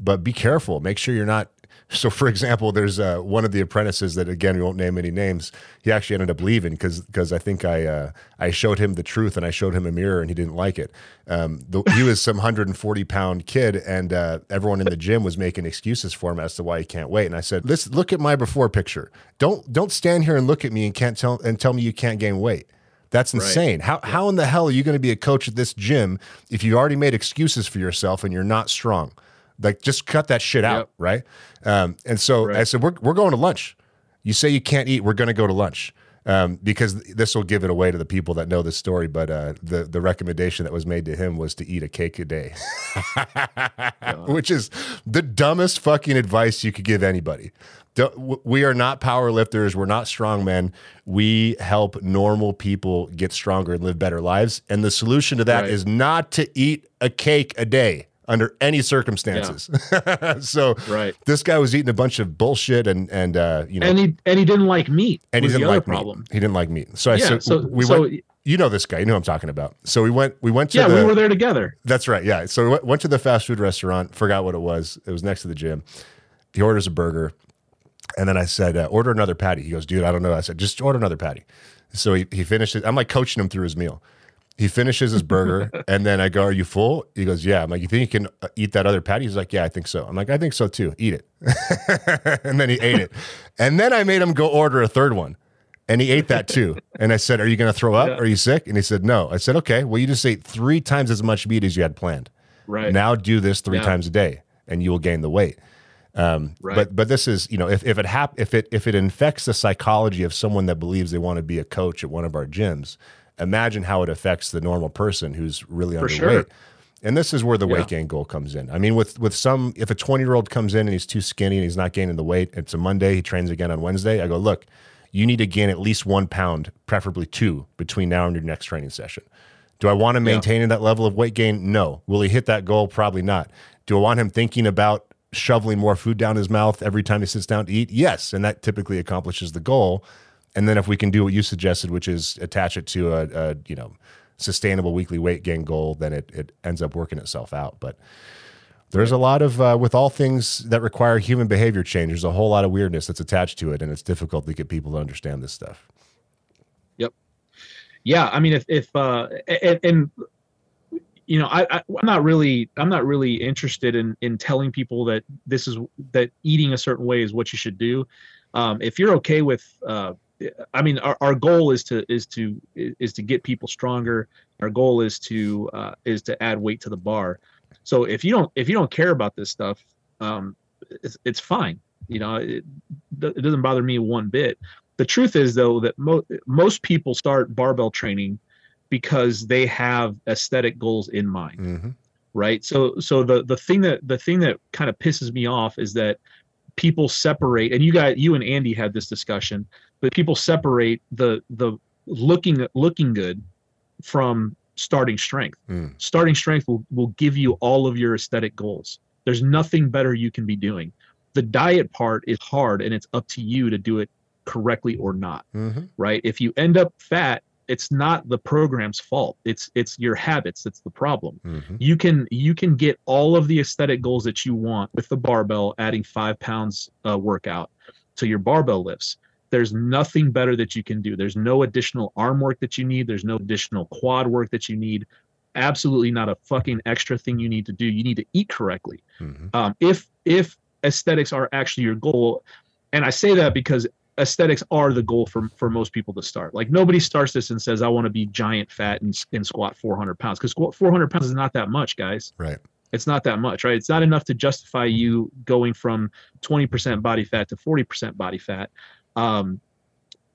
but be careful. Make sure you're not. So, for example, there's uh, one of the apprentices that again we won't name any names. He actually ended up leaving because because I think I uh, I showed him the truth and I showed him a mirror and he didn't like it. Um, the, he was some 140 pound kid and uh, everyone in the gym was making excuses for him as to why he can't wait. And I said, "Listen, look at my before picture. Don't don't stand here and look at me and can't tell and tell me you can't gain weight." That's insane. How how in the hell are you going to be a coach at this gym if you already made excuses for yourself and you're not strong? Like, just cut that shit out, Yep. right? Um, and so I said, we're, we're going to lunch. You say you can't eat, we're going to go to lunch. Um, because this will give it away to the people that know this story. But uh, the the recommendation that was made to him was to eat a cake a day, *laughs* which is the dumbest fucking advice you could give anybody. Don't- We are not power lifters. We're not strong men. We help normal people get stronger and live better lives. And the solution to that is Right. not to eat a cake a day under any circumstances. *laughs* so Right. this guy was eating a bunch of bullshit and and uh, you know And he and he didn't like meat. and he didn't the other like problem. meat. He didn't like meat. So I Yeah, said so- we so- went. You know this guy. You know what I'm talking about. So we went. We went to Yeah, the. we were there together. That's right. Yeah. So we went- went to the fast food restaurant. Forgot what it was. It was next to the gym. He orders a burger, and then I said, uh, "Order another patty." He goes, "Dude, I don't know." I said, "Just order another patty." So he he finishes. I'm like coaching him through his meal. He finishes his burger, *laughs* and then I go, "Are you full?" He goes, "Yeah." I'm like, "You think you can uh, eat that other patty?" He's like, "Yeah, I think so." I'm like, "I think so too. Eat it." *laughs* and then he ate it, and then I made him go order a third one. And he ate that too. *laughs* And I said, Are you going to throw up? Yeah. Are you sick? And he said, No. I said, Okay, well, you just ate three times as much meat as you had planned. Right. Now do this three Yeah. times a day and you will gain the weight. Um, Right. But but this is, you know, if, if it hap- if it if it infects the psychology of someone that believes they want to be a coach at one of our gyms, imagine how it affects the normal person who's really For underweight. sure. And this is where the Yeah. weight gain goal comes in. I mean, with with some, if a 20 year old comes in and he's too skinny and he's not gaining the weight, it's a Monday, he trains again on Wednesday. I go, look, you need to gain at least one pound, preferably two, between now and your next training session. Do I want to maintain that level of weight gain? No. Will he hit that goal? Probably not. Do I want him thinking about shoveling more food down his mouth every time he sits down to eat? Yes. And that typically accomplishes the goal. And then if we can do what you suggested, which is attach it to a, a you know sustainable weekly weight gain goal, then it, it ends up working itself out. But There's a lot of uh, with all things that require human behavior change. There's a whole lot of weirdness that's attached to it, and it's difficult to get people to understand this stuff. Yep. Yeah, I mean, if if uh, and, and you know, I, I am not really I'm not really interested in in telling people that this is that eating a certain way is what you should do. Um, if you're okay with uh, I mean, our, our goal is to is to is to get people stronger. Our goal is to uh, is to add weight to the bar. So if you don't if you don't care about this stuff, um, it's, it's fine. You know, it, it doesn't bother me one bit. The truth is though that mo- most people start barbell training because they have aesthetic goals in mind. Mm-hmm. Right. So so the the thing that the thing that kind of pisses me off is that people separate and you got you and Andy had this discussion, but people separate the the looking looking good from starting strength. Mm. Starting strength will, will give you all of your aesthetic goals. There's nothing better you can be doing. The diet part is hard and it's up to you to do it correctly or not. Mm-hmm. Right? If you end up fat, it's not the program's fault. It's it's your habits that's the problem. Mm-hmm. You can you can get all of the aesthetic goals that you want with the barbell, adding five pounds uh, workout to your barbell lifts there's nothing better that you can do. There's no additional arm work that you need. There's no additional quad work that you need. Absolutely not a fucking extra thing you need to do. You need to eat correctly. Mm-hmm. Um, if if aesthetics are actually your goal, and I say that because aesthetics are the goal for for most people to start. Like nobody starts this and says, "I want to be giant, fat, and, and squat 400 pounds," because 400 pounds is not that much, guys. Right. It's not that much, right? It's not enough to justify you going from 20% body fat to 40% body fat. Um,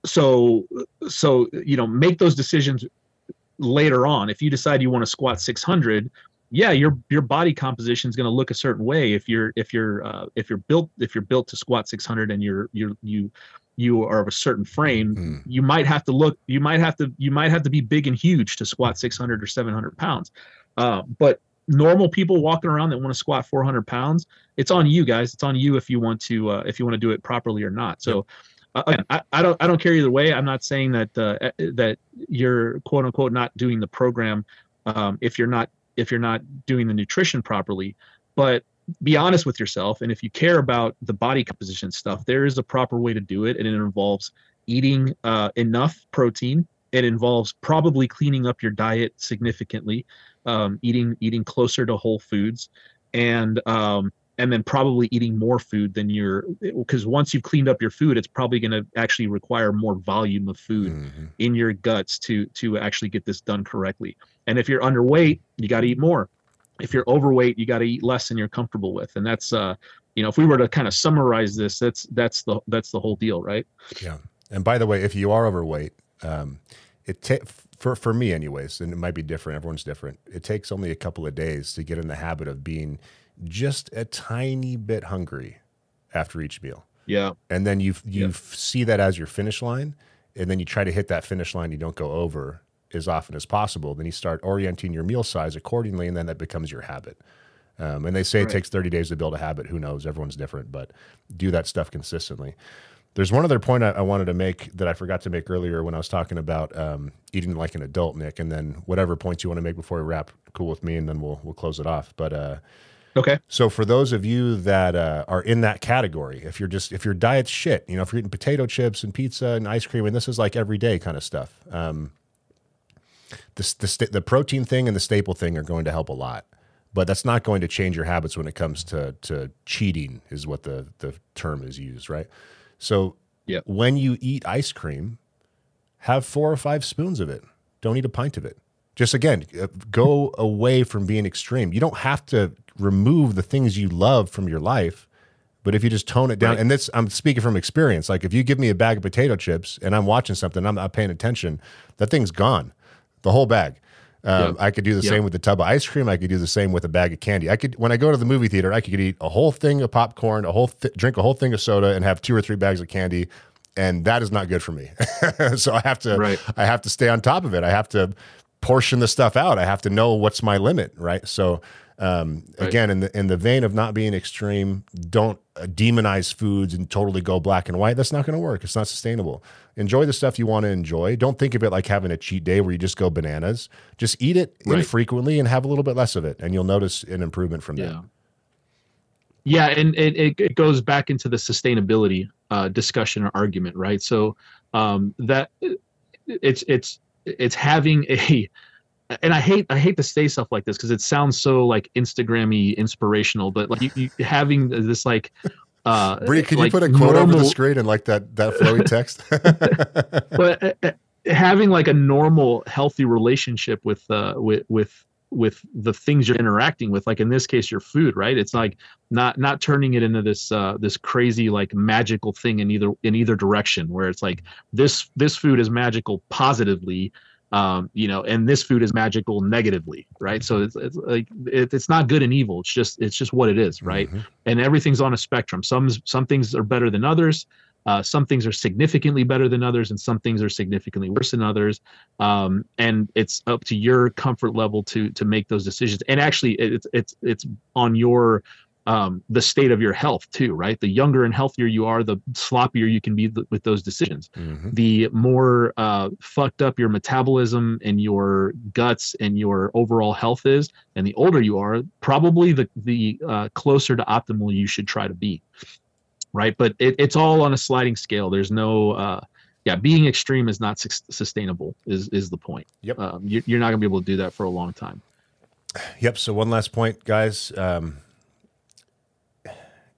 so so you know make those decisions later on. If you decide you want to squat 600, yeah, your your body composition is going to look a certain way. If you're if you're uh, if you're built if you're built to squat 600 and you're you're you you are of a certain frame, mm. you might have to look. You might have to you might have to be big and huge to squat 600 or 700 pounds. Uh, but normal people walking around that want to squat 400 pounds, it's on you guys. It's on you if you want to uh, if you want to do it properly or not. So. Yep I, I don't I don't care either way. I'm not saying that uh, eh, that you're quote unquote not doing the program um, if you're not if you're not doing the nutrition properly, but be honest with yourself. And if you care about the body composition stuff, there is a proper way to do it, and it involves eating uh, enough protein. It involves probably cleaning up your diet significantly, um, eating eating closer to whole foods, and um, and then probably eating more food than you're because once you've cleaned up your food it's probably going to actually require more volume of food mm-hmm. in your guts to to actually get this done correctly. And if you're underweight you got to eat more. If you're overweight you got to eat less than you're comfortable with. And that's uh you know if we were to kind of summarize this that's that's the that's the whole deal right? Yeah. And by the way if you are overweight um it ta- for for me anyways and it might be different everyone's different it takes only a couple of days to get in the habit of being just a tiny bit hungry after each meal. Yeah. And then you you yeah. see that as your finish line, and then you try to hit that finish line. You don't go over as often as possible. Then you start orienting your meal size accordingly, and then that becomes your habit. Um, and they say right. it takes 30 days to build a habit. Who knows? Everyone's different, but do that stuff consistently. There's one other point I, I wanted to make that I forgot to make earlier when I was talking about um, eating like an adult, Nick. And then whatever points you want to make before we wrap, cool with me, and then we'll we'll close it off. But uh, Okay. So for those of you that uh, are in that category, if you're just if your diet's shit, you know, if you're eating potato chips and pizza and ice cream, and this is like everyday kind of stuff, um, the the, the protein thing and the staple thing are going to help a lot. But that's not going to change your habits when it comes to to cheating, is what the the term is used, right? So yep. when you eat ice cream, have four or five spoons of it. Don't eat a pint of it. Just again, uh, go away from being extreme. You don't have to remove the things you love from your life. But if you just tone it down, right. and this I'm speaking from experience. Like if you give me a bag of potato chips and I'm watching something, I'm not paying attention, that thing's gone, the whole bag. Um, yep. I could do the yep. same with the tub of ice cream. I could do the same with a bag of candy. I could when I go to the movie theater, I could eat a whole thing of popcorn, a whole th- drink a whole thing of soda, and have two or three bags of candy, and that is not good for me. *laughs* so I have to right. I have to stay on top of it. I have to portion the stuff out. I have to know what's my limit, right? So um, right. Again, in the in the vein of not being extreme, don't uh, demonize foods and totally go black and white. That's not going to work. It's not sustainable. Enjoy the stuff you want to enjoy. Don't think of it like having a cheat day where you just go bananas. Just eat it right. infrequently and have a little bit less of it, and you'll notice an improvement from yeah. Yeah, and it, it, it goes back into the sustainability uh, discussion or argument, right? So um, that it's it's it's having a and I hate I hate to say stuff like this because it sounds so like Instagrammy inspirational, but like you, you having this like uh Bree, can like you put a quote normal, over the screen and like that that flowy text? *laughs* but uh, uh, having like a normal healthy relationship with uh with with with the things you're interacting with like in this case your food right it's like not not turning it into this uh this crazy like magical thing in either in either direction where it's like this this food is magical positively um you know and this food is magical negatively right so it's, it's like it, it's not good and evil it's just it's just what it is right Mhm. and everything's on a spectrum some some things are better than others uh, some things are significantly better than others, and some things are significantly worse than others. Um, and it's up to your comfort level to to make those decisions. And actually, it's it's it's on your um, the state of your health too, right? The younger and healthier you are, the sloppier you can be th- with those decisions. Mhm. The more uh, fucked up your metabolism and your guts and your overall health is, and the older you are, probably the the uh, closer to optimal you should try to be right? But it, it's all on a sliding scale. There's no, uh, yeah, being extreme is not sus- sustainable. Is is the point? Yep. Um, you, you're not gonna be able to do that for a long time. Yep. So one last point, guys. Um,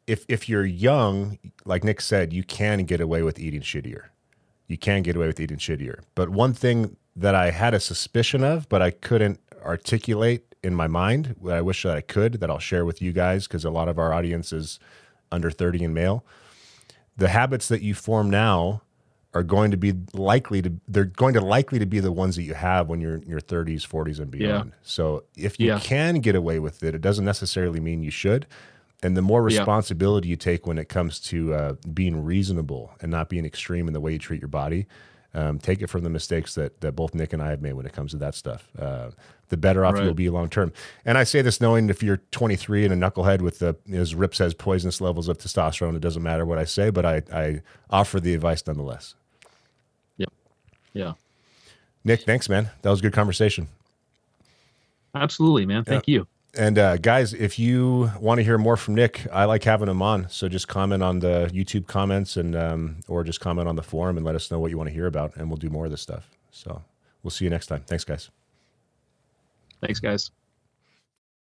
if if you're young, like Nick said, you can get away with eating shittier. You can get away with eating shittier. But one thing that I had a suspicion of, but I couldn't articulate in my mind, what I wish that I could, that I'll share with you guys, because a lot of our audience is under 30 and male. The habits that you form now are going to be likely to they're going to likely to be the ones that you have when you're in your 30s 40s and beyond so if you Yeah. can get away with it it doesn't necessarily mean you should and the more Yeah. responsibility you take when it comes to uh, being reasonable and not being extreme in the way you treat your body um, take it from the mistakes that that both nick and i have made when it comes to that stuff uh, the better off Right. you'll be long term and i say this knowing if you're 23 and a knucklehead with the as rip says poisonous levels of testosterone it doesn't matter what i say but i, I offer the advice nonetheless Yep. Yeah, Nick, thanks, man. That was a good conversation. absolutely, man. Thank you. And uh, guys, if you want to hear more from Nick, I like having him on. So just comment on the YouTube comments and um, or just comment on the forum and let us know what you want to hear about, and we'll do more of this stuff. So we'll see you next time. Thanks, guys. Thanks, guys.